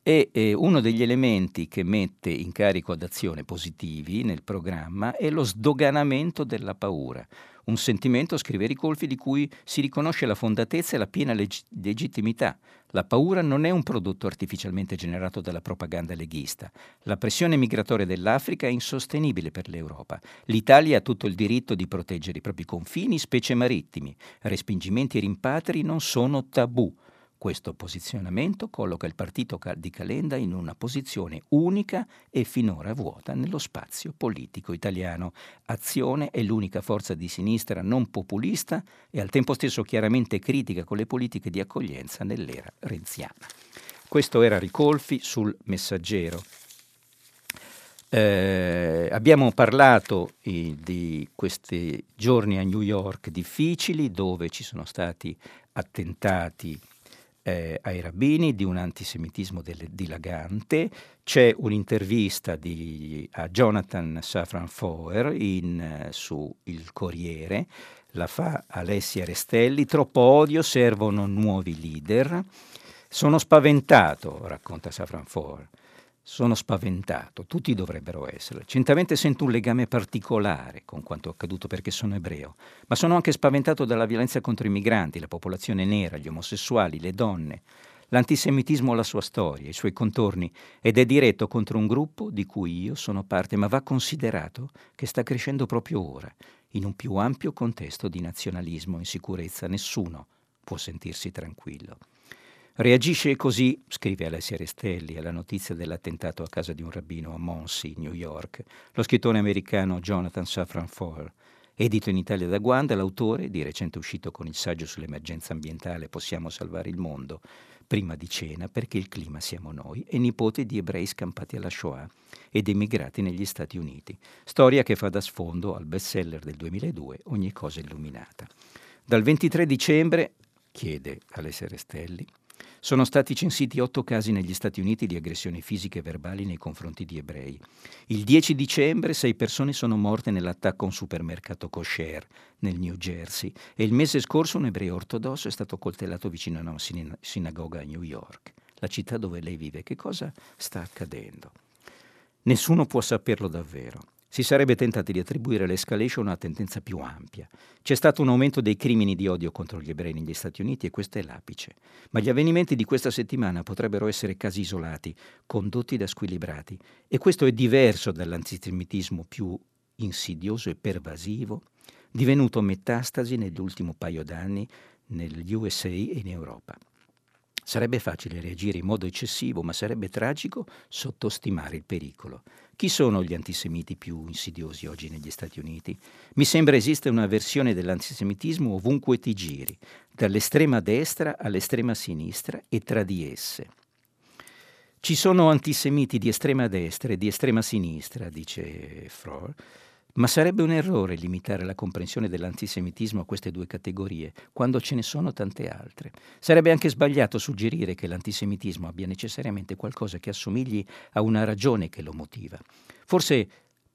E eh, uno degli elementi che mette in carico ad azione positivi nel programma è lo sdoganamento della paura, un sentimento, scrive Ricolfi, di cui si riconosce la fondatezza e la piena leg- legittimità. La paura non è un prodotto artificialmente generato dalla propaganda leghista. La pressione migratoria dell'Africa è insostenibile per l'Europa. L'Italia ha tutto il diritto di proteggere i propri confini, specie marittimi. Respingimenti e rimpatri non sono tabù. Questo posizionamento colloca il partito di Calenda in una posizione unica e finora vuota nello spazio politico italiano. Azione è l'unica forza di sinistra non populista e al tempo stesso chiaramente critica con le politiche di accoglienza nell'era renziana. Questo era Ricolfi sul Messaggero. Eh, abbiamo parlato eh, di questi giorni a New York difficili dove ci sono stati attentati eh, ai rabbini, di un antisemitismo del, dilagante. C'è un'intervista di, a Jonathan Safran Foer in, eh, su Il Corriere, la fa Alessia Restelli, troppo odio, servono nuovi leader. Sono spaventato, racconta Safran Foer sono spaventato, tutti dovrebbero essere. Certamente sento un legame particolare con quanto accaduto perché sono ebreo, ma sono anche spaventato dalla violenza contro i migranti, la popolazione nera, gli omosessuali, le donne. L'antisemitismo ha la sua storia, i suoi contorni ed è diretto contro un gruppo di cui io sono parte, ma va considerato che sta crescendo proprio ora, in un più ampio contesto di nazionalismo e insicurezza. Nessuno può sentirsi tranquillo. Reagisce così, scrive Alessia Restelli, alla notizia dell'attentato a casa di un rabbino a Monsi, New York, lo scrittore americano Jonathan Safran Foer. Edito in Italia da Guanda, l'autore, di recente uscito con il saggio sull'emergenza ambientale Possiamo salvare il mondo, prima di cena perché il clima siamo noi, e nipote di ebrei scampati alla Shoah ed emigrati negli Stati Uniti. Storia che fa da sfondo al bestseller del 2002 Ogni cosa illuminata. Dal 23 dicembre, chiede Alessia Restelli, sono stati censiti otto casi negli Stati Uniti di aggressioni fisiche e verbali nei confronti di ebrei. Il 10 dicembre sei persone sono morte nell'attacco a un supermercato kosher nel New Jersey e il mese scorso un ebreo ortodosso è stato coltellato vicino a una sinagoga a New York, la città dove lei vive. Che cosa sta accadendo? Nessuno può saperlo davvero. Si sarebbe tentati di attribuire l'escalation a una tendenza più ampia. C'è stato un aumento dei crimini di odio contro gli ebrei negli Stati Uniti e questo è l'apice. Ma gli avvenimenti di questa settimana potrebbero essere casi isolati, condotti da squilibrati. E questo è diverso dall'antisemitismo più insidioso e pervasivo, divenuto metastasi nell'ultimo paio d'anni negli USA e in Europa. Sarebbe facile reagire in modo eccessivo, ma sarebbe tragico sottostimare il pericolo. Chi sono gli antisemiti più insidiosi oggi negli Stati Uniti? Mi sembra esiste una versione dell'antisemitismo ovunque ti giri, dall'estrema destra all'estrema sinistra e tra di esse. Ci sono antisemiti di estrema destra e di estrema sinistra, dice Frohr, ma sarebbe un errore limitare la comprensione dell'antisemitismo a queste due categorie, quando ce ne sono tante altre. Sarebbe anche sbagliato suggerire che l'antisemitismo abbia necessariamente qualcosa che assomigli a una ragione che lo motiva. Forse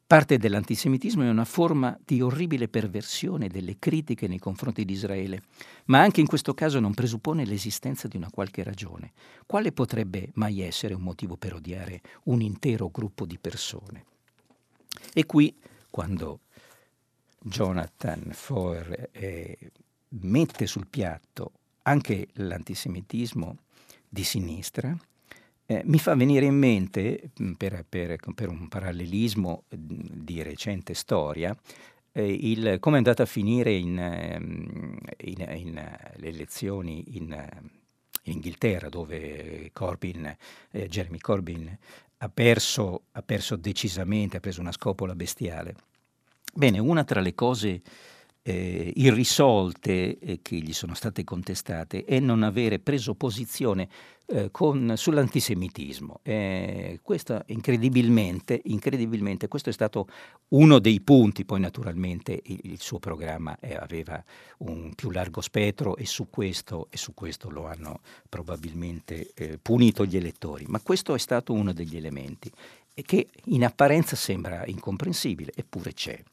parte dell'antisemitismo è una forma di orribile perversione delle critiche nei confronti di Israele, ma anche in questo caso non presuppone l'esistenza di una qualche ragione. Quale potrebbe mai essere un motivo per odiare un intero gruppo di persone? E qui quando Jonathan Foer eh, mette sul piatto anche l'antisemitismo di sinistra, eh, mi fa venire in mente, mm, per, per, per un parallelismo mm, di recente storia, eh, come è andata a finire in, ehm, in, in uh, le elezioni in, uh, in, Inghilterra, dove Corbyn, eh, Jeremy Corbyn ha perso, ha perso decisamente, ha preso una scopola bestiale. Bene, una tra le cose eh, irrisolte eh, che gli sono state contestate è non avere preso posizione eh, con, sull'antisemitismo. questo incredibilmente, incredibilmente, questo è stato uno dei punti, poi naturalmente il, il suo programma eh, aveva un più largo spettro e su questo, e su questo lo hanno probabilmente eh, punito gli elettori, ma questo è stato uno degli elementi che in apparenza sembra incomprensibile, eppure c'è.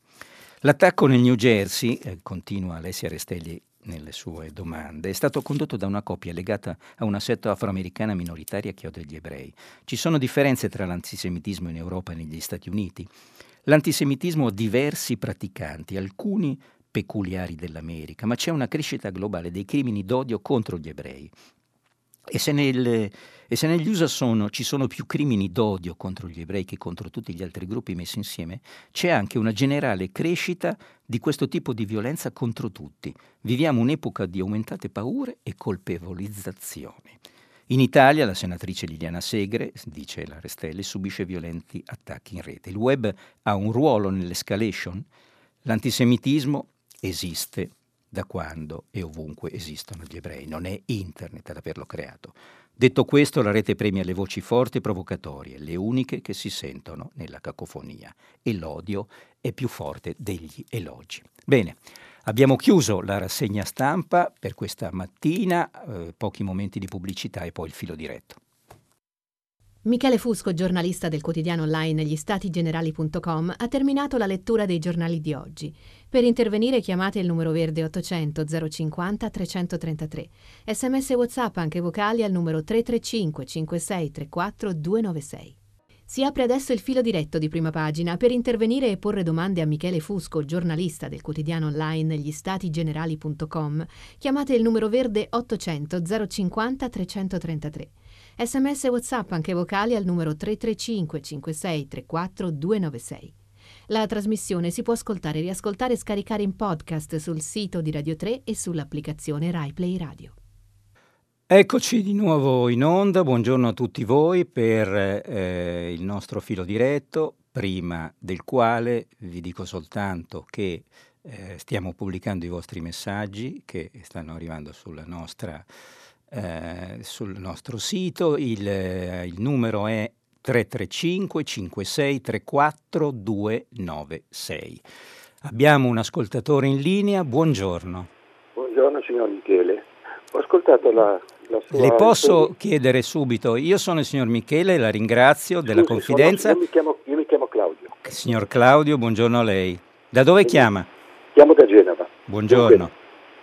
L'attacco nel New Jersey, eh, continua Alessia Restelli nelle sue domande, è stato condotto da una coppia legata a una setta afroamericana minoritaria che odia gli ebrei. Ci sono differenze tra l'antisemitismo in Europa e negli Stati Uniti. L'antisemitismo ha diversi praticanti, alcuni peculiari dell'America, ma c'è una crescita globale dei crimini d'odio contro gli ebrei. E se, nel, e se, negli USA sono, ci sono più crimini d'odio contro gli ebrei che contro tutti gli altri gruppi messi insieme, c'è anche una generale crescita di questo tipo di violenza contro tutti. Viviamo un'epoca di aumentate paure e colpevolizzazioni. In Italia la senatrice Liliana Segre, dice la Restelli, subisce violenti attacchi in rete. Il web ha un ruolo nell'escalation? L'antisemitismo esiste da quando e ovunque esistono gli ebrei. Non è internet ad averlo creato. Detto questo, la rete premia le voci forti e provocatorie, le uniche che si sentono nella cacofonia, e l'odio è più forte degli elogi. Bene, abbiamo chiuso la rassegna stampa per questa mattina, eh, pochi momenti di pubblicità e poi il filo diretto. Michele Fusco, giornalista del quotidiano online gli-stati-generali.com, ha terminato la lettura dei giornali di oggi. Per intervenire chiamate il numero verde 800 050 333. Sms WhatsApp anche vocali al numero 335 5634 296. Si apre adesso il filo diretto di prima pagina per intervenire e porre domande a Michele Fusco, giornalista del quotidiano online gli-stati-generali.com. Chiamate il numero verde 800 050 333. Sms WhatsApp anche vocali al numero 335 56 34 296. La trasmissione si può ascoltare, riascoltare e scaricare in podcast sul sito di Radio 3 e sull'applicazione RaiPlay Radio. Eccoci di nuovo in onda, buongiorno a tutti voi per eh, il nostro filo diretto, prima del quale vi dico soltanto che eh, stiamo pubblicando i vostri messaggi che stanno arrivando sulla nostra eh, sul nostro sito, il, eh, il numero è 335 56 34 296. Abbiamo un ascoltatore in linea, buongiorno. Buongiorno signor Michele, ho ascoltato la, la sua... Le posso chiedere subito, io sono il signor Michele, la ringrazio Scusi, della confidenza. Sono, io, mi chiamo, io, mi chiamo, Claudio. Signor Claudio, buongiorno a lei. Da dove chiama? Chiamo da Genova. Buongiorno.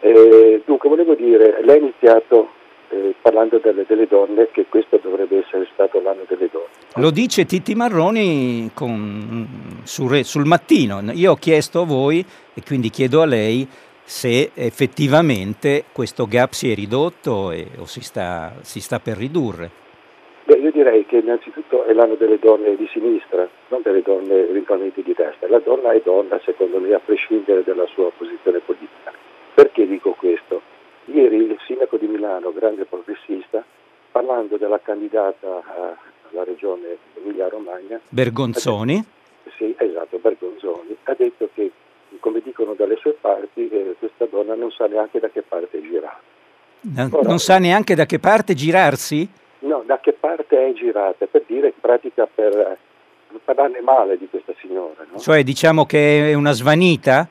Dunque, eh, dunque volevo dire, lei ha iniziato eh, parlando delle, delle, donne, che questo dovrebbe essere stato l'anno delle donne. Lo dice Titti Marroni con, sul, sul mattino. Io ho chiesto a voi e quindi chiedo a lei se effettivamente questo gap si è ridotto e, o si sta, si sta per ridurre. Beh, io direi che innanzitutto è l'anno delle donne di sinistra, non delle donne eventualmente di destra. La donna è donna, secondo me, a prescindere dalla sua posizione politica. Perché dico questo? Ieri il sindaco di Milano, grande progressista, parlando della candidata alla regione Emilia-Romagna, Bergonzoni. Detto, sì, esatto, Bergonzoni, ha detto che, come dicono dalle sue parti, eh, questa donna non sa neanche da che parte girare. Ora, non sa neanche da che parte girarsi? No, da che parte è girata, per dire in pratica per, per parlarne male di questa signora. No? Cioè diciamo che è una svanita?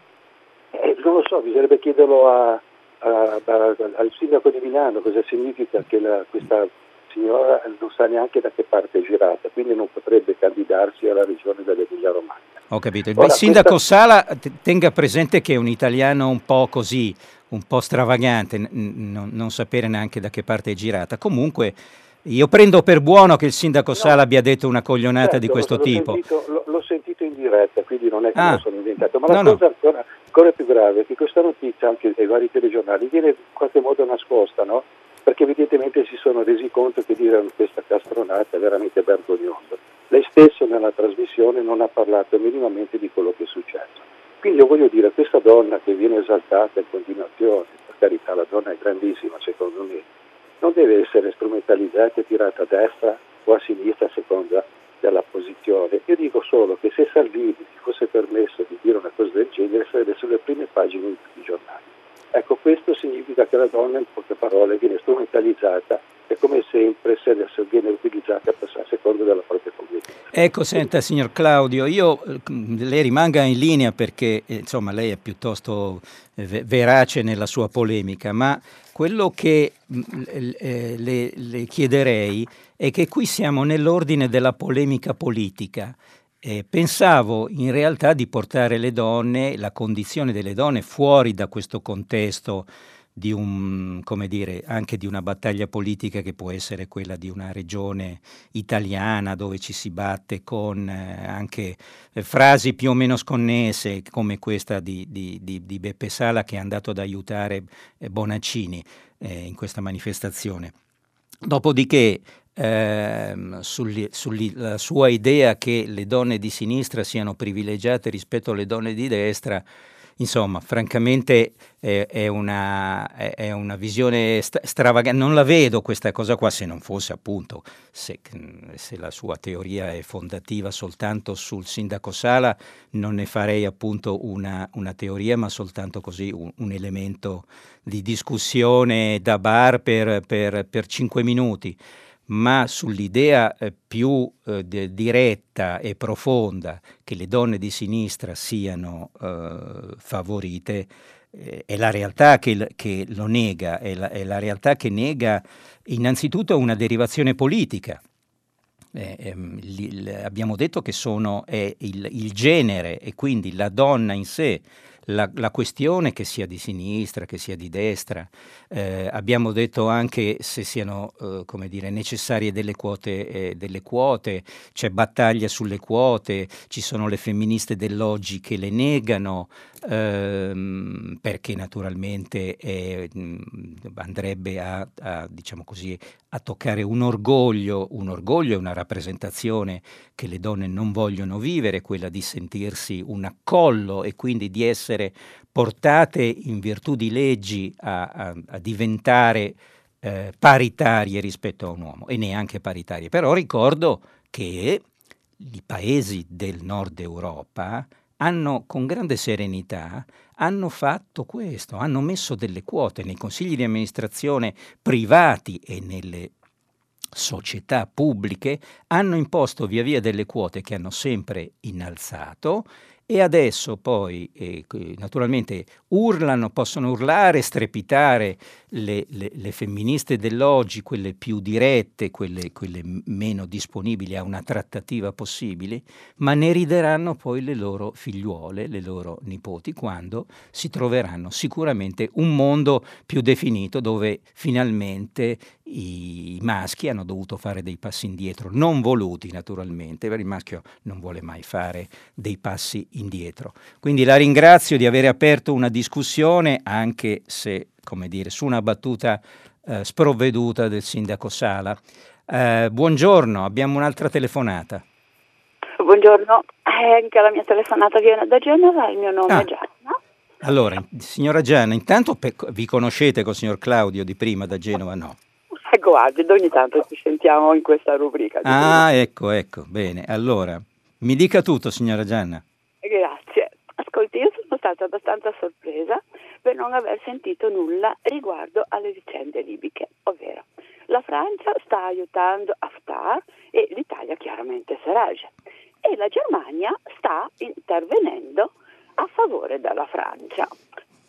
Eh, non lo so, bisognerebbe chiederlo a, a, a, al sindaco di Milano cosa significa che la, questa signora non sa neanche da che parte è girata, quindi non potrebbe candidarsi alla regione dell'Emilia Romagna. Ho capito. Il sindaco questa... Sala tenga presente che è un italiano un po' così, un po' stravagante, n- non sapere neanche da che parte è girata. Comunque io prendo per buono che il sindaco no, Sala abbia detto una coglionata certo, di questo l'ho tipo. Sentito, l'ho, sentito in diretta, quindi non è che ah. sono inventato. Ma no, la cosa no. ancora, ancora, più grave è che questa notizia, anche ai vari telegiornali, viene in qualche modo nascosta, no? Perché evidentemente si sono resi conto che dire questa castronata è veramente vergognoso. Lei stesso nella trasmissione non ha parlato minimamente di quello che è successo. Quindi io voglio dire, questa donna che viene esaltata in continuazione, per carità la donna è grandissima secondo me, non deve essere strumentalizzata e tirata a destra o a sinistra a seconda della posizione. Io dico solo che se Salvini si fosse permesso di dire una cosa del genere sarebbe sulle prime pagine di tutti i giornali. Ecco, questo significa che la donna, in poche parole, viene strumentalizzata e come sempre se adesso viene utilizzata a seconda della propria convenienza. Ecco, senta signor Claudio, io lei rimanga in linea perché insomma lei è piuttosto eh, verace nella sua polemica, ma quello che eh, le, le chiederei è che qui siamo nell'ordine della polemica politica. Eh, pensavo in realtà di portare le donne, la condizione delle donne fuori da questo contesto di un, come dire, anche di una battaglia politica che può essere quella di una regione italiana dove ci si batte con eh, anche eh, frasi più o meno sconnesse come questa di, di, di, di, Beppe Sala che è andato ad aiutare eh, Bonaccini eh, in questa manifestazione. Dopodiché ehm, sulla sua idea che le donne di sinistra siano privilegiate rispetto alle donne di destra, Insomma, francamente eh, è, una, è, una, visione st- stravagante. Non la vedo questa cosa qua se non fosse appunto, se, se, la sua teoria è fondativa soltanto sul sindaco Sala, non ne farei appunto una, una teoria, ma soltanto così un, un, elemento di discussione da bar per, per, per cinque minuti ma sull'idea eh, più eh, de- diretta e profonda che le donne di sinistra siano eh, favorite, eh, è la realtà che, che lo nega, è la, è la, realtà che nega innanzitutto una derivazione politica. Eh, ehm, li, abbiamo detto che sono, è il, il genere e quindi la donna in sé la, la, questione che sia di sinistra, che sia di destra, eh, abbiamo detto anche se siano eh, come dire, necessarie delle quote, eh, delle quote, c'è battaglia sulle quote, ci sono le femministe dell'oggi che le negano, ehm, perché naturalmente è, andrebbe a, a, diciamo così, a toccare un orgoglio, un orgoglio e una rappresentazione che le donne non vogliono vivere, quella di sentirsi un accollo e quindi di essere portate in virtù di leggi a, a, a diventare eh, paritarie rispetto a un uomo e neanche paritarie. Però ricordo che i paesi del nord Europa hanno con grande serenità hanno fatto questo, hanno messo delle quote nei consigli di amministrazione privati e nelle società pubbliche, hanno imposto via via delle quote che hanno sempre innalzato e adesso poi, eh, naturalmente, urlano, possono urlare, strepitare le, le, le, femministe dell'oggi, quelle più dirette, quelle, quelle, meno disponibili a una trattativa possibile, ma ne rideranno poi le loro figliuole, le loro nipoti, quando si troveranno sicuramente un mondo più definito dove finalmente i maschi hanno dovuto fare dei passi indietro, non voluti naturalmente, perché il maschio non vuole mai fare dei passi indietro. Quindi la ringrazio di aver aperto una discussione, anche se, come dire, su una battuta eh, sprovveduta del sindaco Sala. Eh, buongiorno, abbiamo un'altra telefonata. Buongiorno, eh, anche la mia telefonata viene da Genova, il mio nome ah. è Gianna. Allora, signora Gianna, intanto pe- vi conoscete con il signor Claudio di prima da Genova? No. Ecco, Agid, ogni tanto ci sentiamo in questa rubrica. Ah, ecco, ecco, bene. Allora, mi dica tutto, signora Gianna. Grazie. Ascolti, io sono stata abbastanza sorpresa per non aver sentito nulla riguardo alle vicende libiche, ovvero la Francia sta aiutando Haftar e l'Italia chiaramente Serraj e la Germania sta intervenendo a favore della Francia.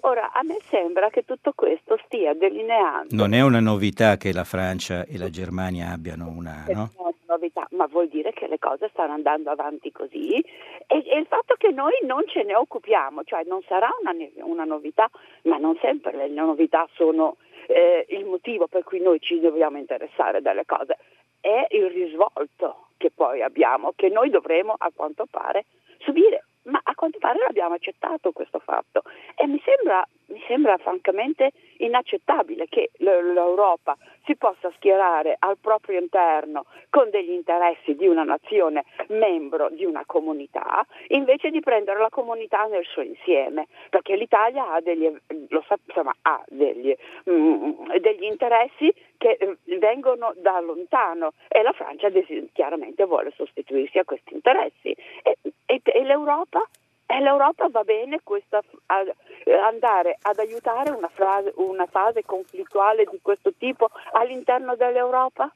Ora, a me sembra che tutto questo stia delineando. Non è una novità che la Francia e la Germania abbiano una. No? Novità, ma vuol dire che le cose stanno andando avanti così. E, e, il fatto che noi non ce ne occupiamo, cioè non sarà una, una novità, ma non sempre le novità sono eh, il motivo per cui noi ci dobbiamo interessare delle cose, è il risvolto che poi abbiamo, che noi dovremo a quanto pare subire ma a quanto pare l'abbiamo accettato questo fatto. E mi sembra, mi sembra francamente inaccettabile che l'Europa si possa schierare al proprio interno con degli interessi di una nazione membro di una comunità invece di prendere la comunità nel suo insieme, perché l'Italia ha degli, insomma, ha degli, mm, degli interessi che eh, vengono da lontano e la Francia chiaramente vuole sostituirsi a questi interessi e, e, e l'Europa e l'Europa va bene questa, a, andare ad aiutare una, frase, una, fase conflittuale di questo tipo all'interno dell'Europa?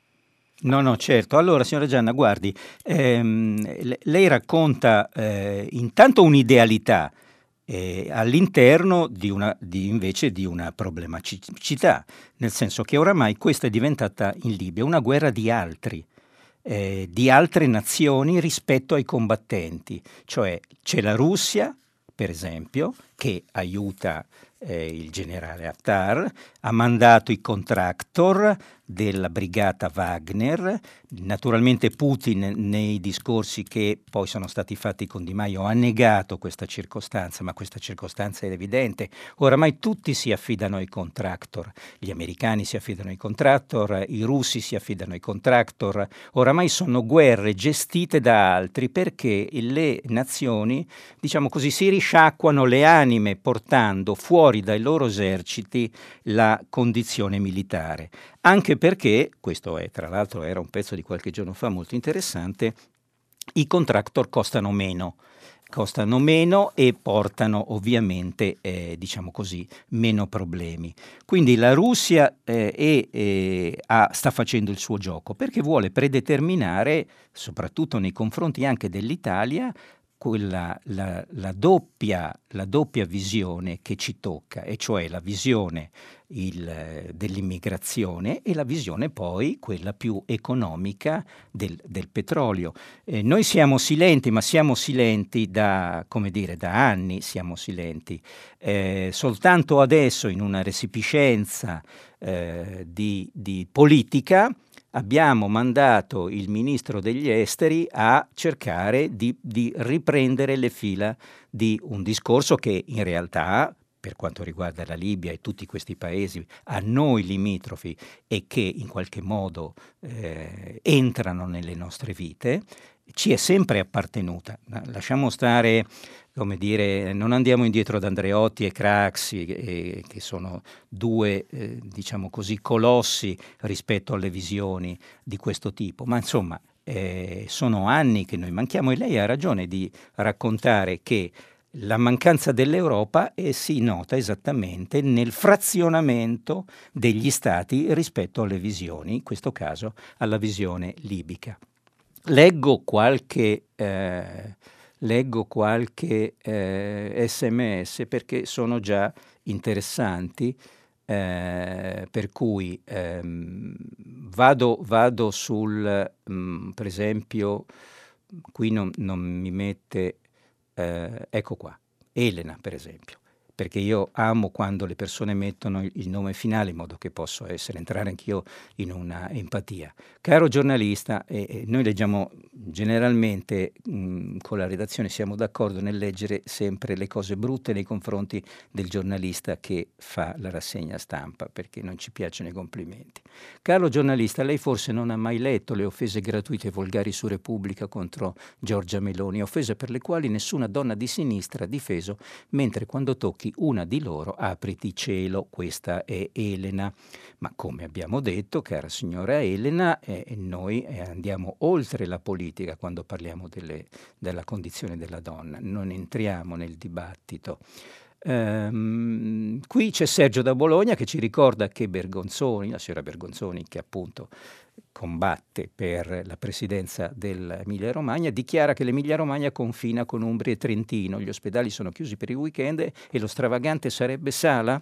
No, no, certo. Allora, signora Gianna, guardi, ehm, lei racconta eh, intanto un'idealità eh, all'interno di una, di, invece di una problematicità, nel senso che oramai questa è diventata in Libia una guerra di altri eh, di altre nazioni rispetto ai combattenti, cioè c'è la Russia, per esempio, che aiuta eh, il generale Haftar, ha mandato i contractor della brigata Wagner. Naturalmente Putin nei discorsi che poi sono stati fatti con Di Maio ha negato questa circostanza, ma questa circostanza è evidente. Oramai tutti si affidano ai contractor, gli americani si affidano ai contractor, i russi si affidano ai contractor. Oramai sono guerre gestite da altri perché le nazioni, diciamo così, si risciacquano le anime portando fuori dai loro eserciti la condizione militare anche perché, questo è tra l'altro era un pezzo di qualche giorno fa molto interessante, i contractor costano meno costano meno e portano ovviamente, eh, diciamo così, meno problemi. Quindi la Russia eh, eh, ha, sta facendo il suo gioco perché vuole predeterminare, soprattutto nei confronti anche dell'Italia, quella, la, la, doppia, la, doppia, visione che ci tocca, e cioè la visione il, dell'immigrazione e la visione poi quella più economica del, del petrolio. Eh, noi siamo silenti, ma siamo silenti da, dire, da anni, siamo silenti. Eh, soltanto adesso in una resipiscenza eh, di, di politica abbiamo mandato il ministro degli esteri a cercare di, di, riprendere le fila di un discorso che in realtà per quanto riguarda la Libia e tutti questi paesi a noi limitrofi e che in qualche modo eh, entrano nelle nostre vite, ci è sempre appartenuta. Lasciamo stare come dire, non andiamo indietro ad Andreotti e Craxi, eh, che sono due, eh, diciamo così, colossi rispetto alle visioni di questo tipo, ma insomma eh, sono anni che noi manchiamo e lei ha ragione di raccontare che la mancanza dell'Europa eh, si nota esattamente nel frazionamento degli stati rispetto alle visioni, in questo caso alla visione libica. Leggo qualche, eh, leggo qualche eh, sms perché sono già interessanti, eh, per cui ehm, vado, vado, sul, mh, mm, per esempio, qui non, non mi mette eh, ecco qua, Elena per esempio perché io amo quando le persone mettono il nome finale in modo che posso essere, entrare anch'io in una empatia. Caro giornalista, eh, noi leggiamo generalmente mh, con la redazione siamo d'accordo nel leggere sempre le cose brutte nei confronti del giornalista che fa la rassegna stampa, perché non ci piacciono i complimenti. Caro giornalista, lei forse non ha mai letto le offese gratuite e volgari su Repubblica contro Giorgia Meloni, offese per le quali nessuna donna di sinistra ha difeso, mentre quando tocca occhi, una di loro apriti cielo, questa è Elena. Ma come abbiamo detto, cara signora Elena, eh, noi eh, andiamo oltre la politica quando parliamo delle, della condizione della donna, non entriamo nel dibattito. Um, qui c'è Sergio da Bologna che ci ricorda che Bergonzoni, la signora Bergonzoni, che appunto combatte per la presidenza dell'Emilia Romagna, dichiara che l'Emilia Romagna confina con Umbria e Trentino, gli ospedali sono chiusi per il weekend e lo stravagante sarebbe Sala?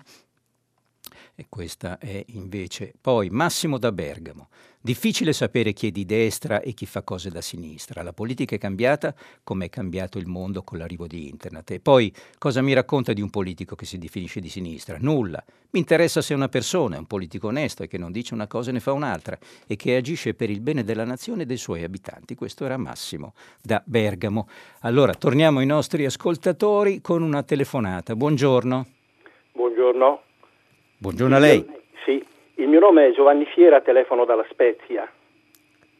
E questa è invece poi Massimo da Bergamo. Difficile sapere chi è di destra e chi fa cose da sinistra. La politica è cambiata come è cambiato il mondo con l'arrivo di internet. E poi cosa mi racconta di un politico che si definisce di sinistra? Nulla. Mi interessa se una persona è un politico onesto e che non dice una cosa e ne fa un'altra e che agisce per il bene della nazione e dei suoi abitanti. Questo era Massimo da Bergamo. Allora, torniamo ai nostri ascoltatori con una telefonata. Buongiorno. Buongiorno. Buongiorno a lei. Il mio nome è Giovanni Fiera, telefono dalla Spezia.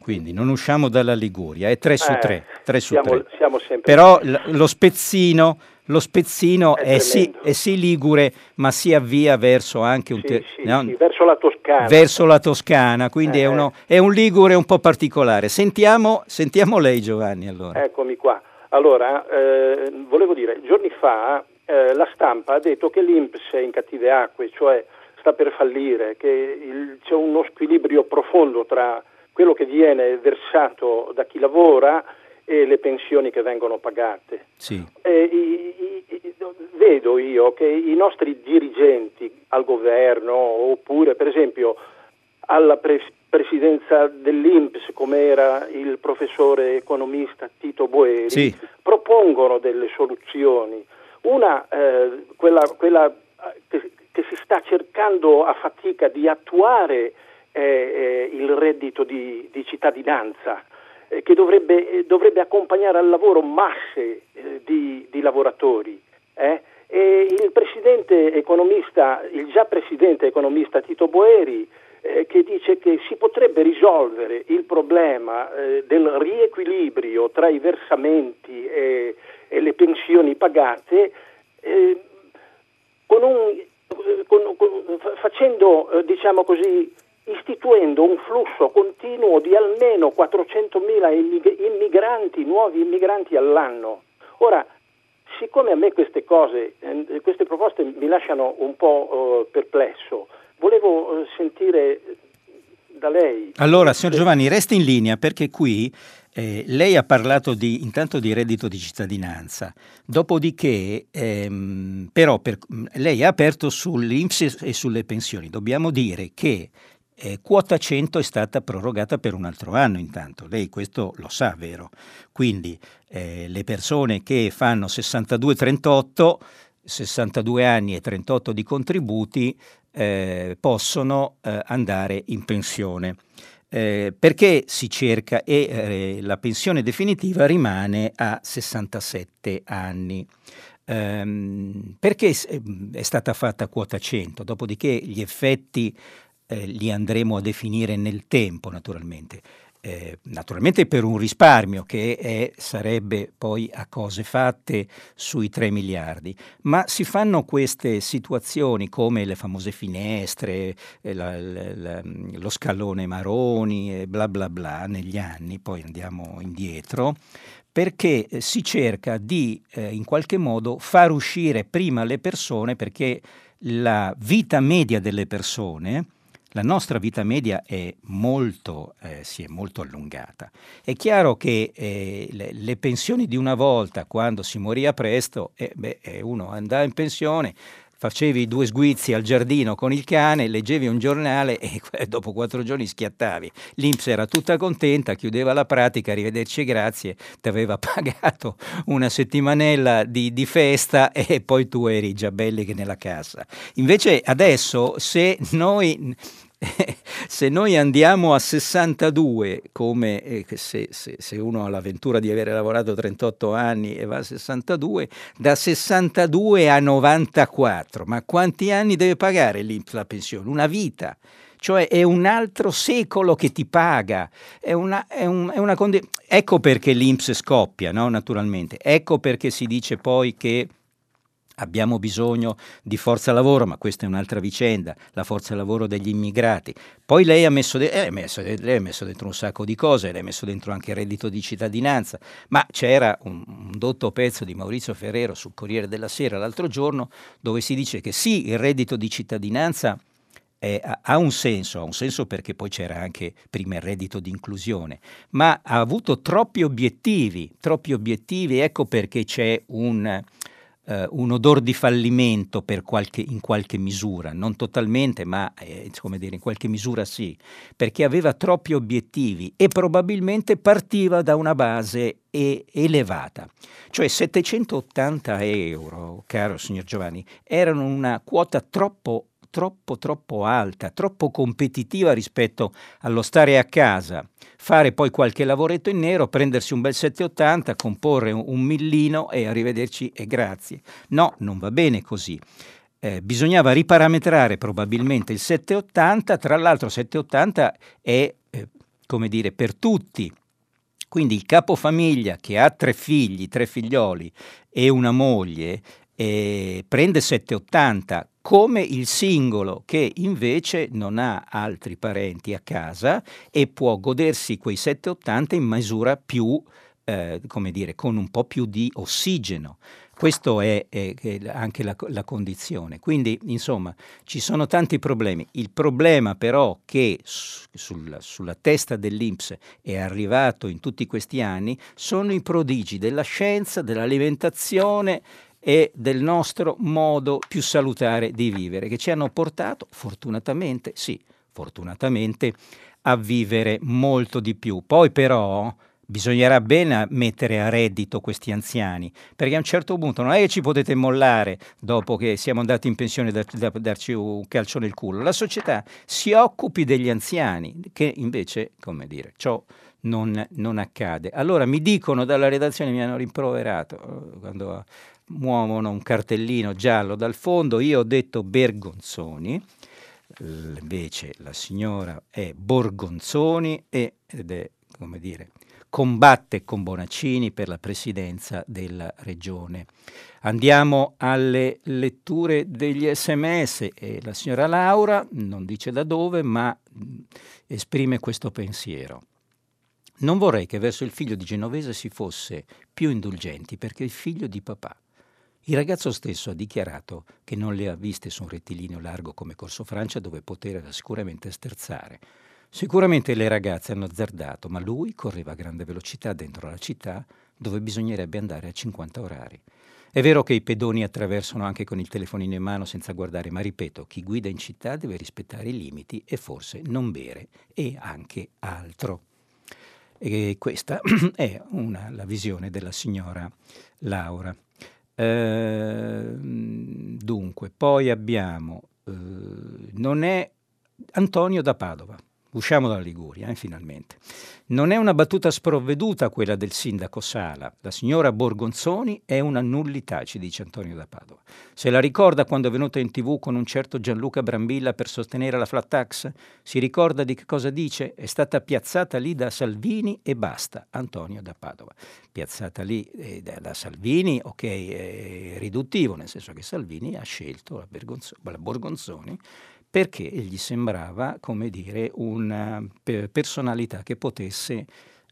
Quindi non usciamo dalla Liguria, è 3 su 3. Eh, siamo, siamo Però l- lo spezzino, lo spezzino è, è, sì, è, sì, ligure, ma si avvia verso anche un sì, te- sì, no? verso la Toscana. Verso la Toscana, quindi eh. è, uno, è, un ligure un po' particolare. Sentiamo, sentiamo lei Giovanni allora. Eccomi qua. Allora, eh, volevo dire, giorni fa eh, la stampa ha detto che l'Inps è in cattive acque, cioè sta per fallire, che il, c'è uno squilibrio profondo tra quello che viene versato da chi lavora e le pensioni che vengono pagate. Sì. E, i, i, vedo io che i nostri dirigenti al governo, oppure per esempio alla pre- presidenza dell'Inps, come era il professore economista Tito Boeri, sì. propongono delle soluzioni. Una, eh, quella, quella che, che si sta cercando a fatica di attuare eh, eh, il reddito di, di cittadinanza, eh, che dovrebbe, eh, dovrebbe, accompagnare al lavoro masse eh, di, di, lavoratori. Eh. E il presidente economista, il già presidente economista Tito Boeri, che dice che si potrebbe risolvere il problema del riequilibrio tra i versamenti e, e le pensioni pagate con un con, con, facendo, eh, diciamo così, istituendo un flusso continuo di almeno 400.000 immigranti, nuovi immigranti all'anno. Ora, siccome a me queste cose, eh, queste proposte mi lasciano un po' eh, perplesso, volevo eh, sentire da lei. Allora, signor Giovanni, resti in linea perché qui eh, lei ha parlato di, intanto di reddito di cittadinanza, dopodiché ehm, però per, lei ha aperto sull'Inps e sulle pensioni. Dobbiamo dire che eh, quota 100 è stata prorogata per un altro anno intanto, lei questo lo sa, vero? Quindi eh, le persone che fanno 62-38, 62 anni e 38 di contributi eh, possono eh, andare in pensione. Eh, perché si cerca e eh, la pensione definitiva rimane a 67 anni. Ehm, perché è stata fatta quota 100? Dopodiché gli effetti eh, li andremo a definire nel tempo, naturalmente. Eh, naturalmente per un risparmio che è, sarebbe poi a cose fatte sui 3 miliardi, ma si fanno queste situazioni come le famose finestre, eh, la, la, lo scalone Maroni bla bla bla negli anni, poi andiamo indietro, perché eh, si cerca di eh, in qualche modo far uscire prima le persone perché la vita media delle persone la nostra vita media è molto, eh, si è molto allungata. È chiaro che eh, le, le, pensioni di una volta, quando si moriva presto, eh, beh, uno andava in pensione, facevi due sguizzi al giardino con il cane, leggevi un giornale e [laughs] dopo quattro giorni schiattavi. L'Inps era tutta contenta, chiudeva la pratica, arrivederci e grazie, ti aveva [laughs] pagato una settimanella di, di, festa e poi tu eri già belli che nella cassa. Invece adesso se noi [laughs] se noi andiamo a 62, come eh, se, se, se, uno ha l'avventura di aver lavorato 38 anni e va a 62, da 62 a 94, ma quanti anni deve pagare l'INPS la pensione? Una vita. Cioè è un altro secolo che ti paga. È una, è un, è una condi- ecco perché l'INPS scoppia, no? naturalmente. Ecco perché si dice poi che Abbiamo bisogno di forza lavoro, ma questa è un'altra vicenda, la forza lavoro degli immigrati. Poi lei ha messo, de- eh, messo, lei ha messo dentro un sacco di cose, lei ha messo dentro anche il reddito di cittadinanza, ma c'era un, un dotto pezzo di Maurizio Ferrero sul Corriere della Sera l'altro giorno dove si dice che sì, il reddito di cittadinanza eh, ha un senso, ha un senso perché poi c'era anche prima il reddito di inclusione, ma ha avuto troppi obiettivi, troppi obiettivi, ecco perché c'è un eh, un odor di fallimento qualche, in qualche misura, non totalmente, ma eh, dire, in qualche misura sì, perché aveva troppi obiettivi e probabilmente partiva da una base e- elevata. Cioè 780 euro, caro signor Giovanni, erano una quota troppo troppo troppo alta, troppo competitiva rispetto allo stare a casa, fare poi qualche lavoretto in nero, prendersi un bel 780, comporre un, millino e arrivederci e grazie. No, non va bene così. Eh, bisognava riparametrare probabilmente il 780, tra l'altro 780 è, eh, come dire, per tutti. Quindi il capofamiglia che ha tre figli, tre figlioli e una moglie, eh, prende 780 come il singolo che invece non ha altri parenti a casa e può godersi quei 780 in misura più, eh, come dire, con un po' più di ossigeno. Questa è, è, è, anche la, la, condizione. Quindi, insomma, ci sono tanti problemi. Il problema però che sul, sulla testa dell'Inps è arrivato in tutti questi anni sono i prodigi della scienza, dell'alimentazione e del nostro modo più salutare di vivere, che ci hanno portato, fortunatamente, sì, fortunatamente, a vivere molto di più. Poi però bisognerà bene mettere a reddito questi anziani, perché a un certo punto non è che ci potete mollare dopo che siamo andati in pensione da, da darci un calcio nel culo. La società si occupi degli anziani, che invece, come dire, ciò non, non accade. Allora mi dicono dalla redazione, mi hanno rimproverato eh, quando muovono un cartellino giallo dal fondo, io ho detto Bergonzoni, invece la signora è Borgonzoni ed è, come dire, combatte con Bonaccini per la presidenza della regione. Andiamo alle letture degli sms e la signora Laura non dice da dove, ma esprime questo pensiero. Non vorrei che verso il figlio di Genovese si fosse più indulgenti perché è il figlio di papà. Il ragazzo stesso ha dichiarato che non le ha viste su un rettilineo largo come Corso Francia dove poteva sicuramente sterzare. Sicuramente le ragazze hanno azzardato, ma lui correva a grande velocità dentro la città dove bisognerebbe andare a 50 orari. È vero che i pedoni attraversano anche con il telefonino in mano senza guardare, ma ripeto, chi guida in città deve rispettare i limiti e forse non bere e anche altro. E questa [clears throat] è una, la visione della signora Laura. Ehm, dunque, poi abbiamo, eh, non è Antonio da Padova. Usciamo dalla Liguria, eh, finalmente. Non è una battuta sprovveduta quella del sindaco Sala. La signora Borgonzoni è una nullità, ci dice Antonio da Padova. Se la ricorda quando è venuta in tv con un certo Gianluca Brambilla per sostenere la flat tax? Si ricorda di che cosa dice? È stata piazzata lì da Salvini e basta. Antonio da Padova. Piazzata lì eh, da Salvini, ok, è riduttivo, nel senso che Salvini ha scelto la, la Borgonzoni perché gli sembrava, come dire, una personalità che potesse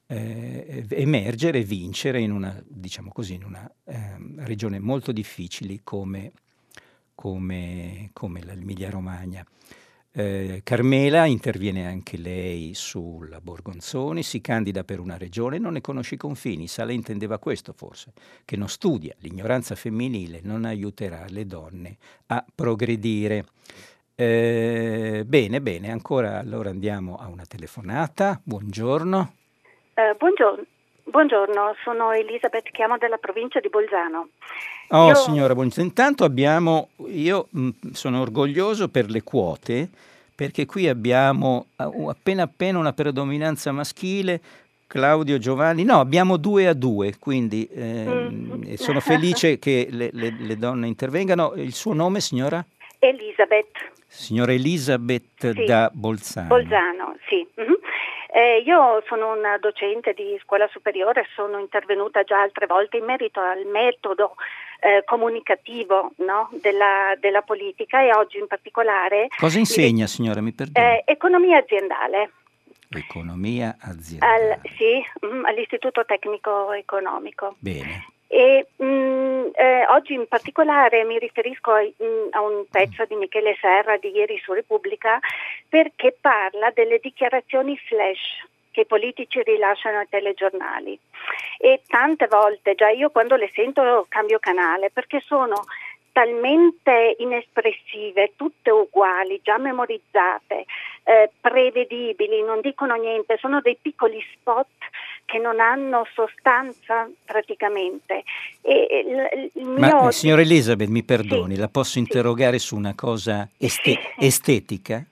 eh, emergere e vincere in una, diciamo così, in una eh, regione molto difficile come, come, come l'Emilia Romagna. Eh, Carmela interviene anche lei sulla Borgonzoni, si candida per una regione, non ne conosce i confini. Sala intendeva questo forse, che non studia, l'ignoranza femminile non aiuterà le donne a progredire. Eh, bene, bene, ancora allora andiamo a una telefonata. Buongiorno. Eh, buongiorno. buongiorno. sono Elisabeth, chiamo dalla provincia di Bolzano. Oh io... signora, buongiorno. Intanto abbiamo, io mh, mm, sono orgoglioso per le quote, perché qui abbiamo appena appena una predominanza maschile, Claudio Giovanni, no, abbiamo due a due, quindi eh, mm. sono felice [laughs] che le, le, le donne intervengano. Il suo nome, signora? Elisabeth. Signora Elisabeth sì. da Bolzano. Bolzano, sì. Mm-hmm. Eh, io sono una docente di scuola superiore, sono intervenuta già altre volte in merito al metodo eh, comunicativo no, della, della, politica e oggi in particolare... Cosa insegna, mi, signora? Mi perdoni. Eh, economia aziendale. Economia aziendale. Al, sì, mm, all'Istituto Tecnico Economico. Bene. E mh, mm, eh, oggi in particolare mi riferisco a, mh, mm, a, un pezzo di Michele Serra di ieri su Repubblica perché parla delle dichiarazioni flash che i politici rilasciano ai telegiornali. E tante volte già io quando le sento cambio canale perché sono talmente inespressive, tutte uguali, già memorizzate, eh, prevedibili, non dicono niente, sono dei piccoli spot che non hanno sostanza praticamente. E il, mio... Ma signora Elisabeth, mi perdoni, sì, la posso interrogare sì. su una cosa este- estetica?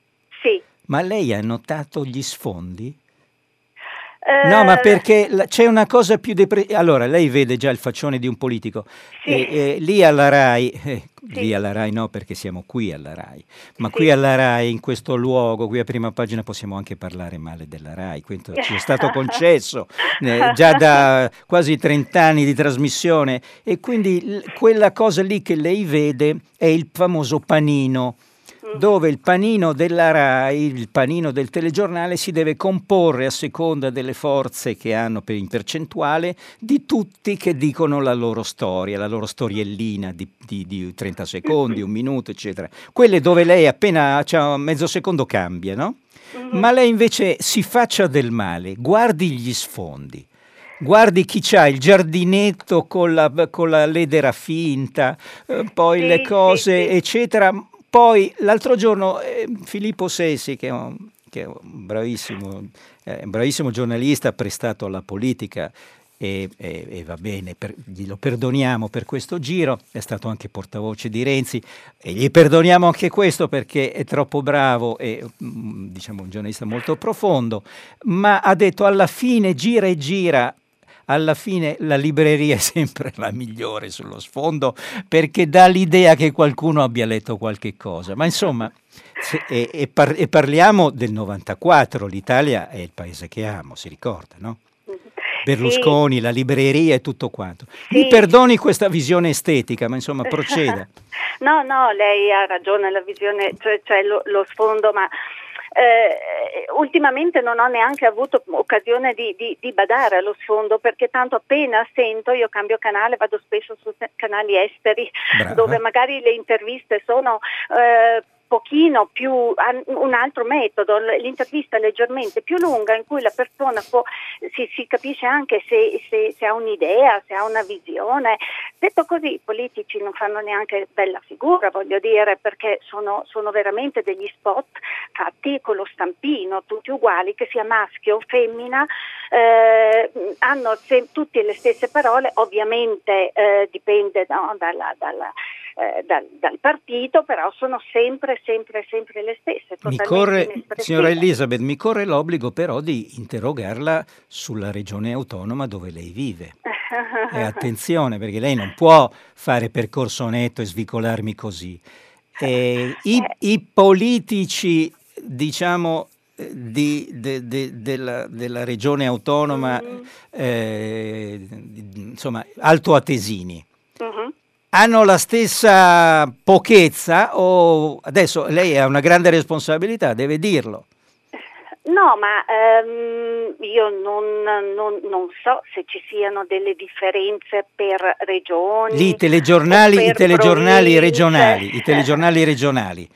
Sì. Ma lei ha notato gli sfondi? No, ma eh, perché c'è una cosa più depressiva. Allora, lei vede già il faccione di un politico. Sì. E, e, lì alla RAI, eh, sì. lì alla RAI no, perché siamo qui alla RAI, ma sì. qui alla RAI, in questo luogo, qui a prima pagina, possiamo anche parlare male della RAI. Questo ci è stato [laughs] concesso eh, già da quasi 30 anni di trasmissione. E quindi l- quella cosa lì che lei vede è il famoso panino dove il panino della RAI, il panino del telegiornale si deve comporre a seconda delle forze che hanno per in percentuale di tutti che dicono la loro storia, la loro storiellina di, di, di 30 secondi, un minuto, eccetera. Quelle dove lei appena c'ha mezzo secondo cambia, no? Mm-hmm. Ma lei invece si faccia del male, guardi gli sfondi guardi chi c'ha il giardinetto con la, con la ledera finta, eh, poi sì, le cose, sì, sì. eccetera. Poi l'altro giorno eh, Filippo Sessi, che è un, che è un bravissimo, eh, bravissimo giornalista prestato alla politica, e, e, e, va bene, per, glielo perdoniamo per questo giro, è stato anche portavoce di Renzi e gli perdoniamo anche questo perché è troppo bravo e mm, diciamo un giornalista molto profondo, ma ha detto alla fine gira e gira alla fine la libreria è sempre la migliore sullo sfondo perché dà l'idea che qualcuno abbia letto qualche cosa. Ma insomma, se, e, e, par, e, parliamo del 94, l'Italia è il paese che amo, si ricorda, no? Berlusconi, sì. la libreria e tutto quanto. Sì. Mi perdoni questa visione estetica, ma insomma proceda. [laughs] no, no, lei ha ragione, la visione, cioè, cioè lo, lo sfondo, ma eh, ultimamente non ho neanche avuto occasione di, di, di, badare allo sfondo perché tanto appena sento io cambio canale, vado spesso su canali esteri Brava. dove magari le interviste sono... Eh, pochino più un altro metodo, l'intervista leggermente più lunga in cui la persona può, si, si, capisce anche se, se, se, ha un'idea, se ha una visione. Detto così, i politici non fanno neanche bella figura, voglio dire, perché sono, sono veramente degli spot fatti con lo stampino, tutti uguali, che sia maschio o femmina, eh, hanno se, tutte le stesse parole, ovviamente eh, dipende no, dalla, dalla eh, dal, dal, partito, però sono sempre, sempre, sempre le stesse. Mi corre, signora Elisabeth, mi corre l'obbligo però di interrogarla sulla regione autonoma dove lei vive. [laughs] e attenzione, perché lei non può fare percorso netto e svicolarmi così. Eh, i, I politici, diciamo, di, de, de, della, della, regione autonoma, mm. eh, insomma, altoatesini. Mm-hmm. Hanno la stessa pochezza o adesso lei ha una grande responsabilità, deve dirlo. No, ma ehm, io non, non, non, so se ci siano delle differenze per regioni. Lì, telegiornali, i telegiornali regionali, i telegiornali regionali.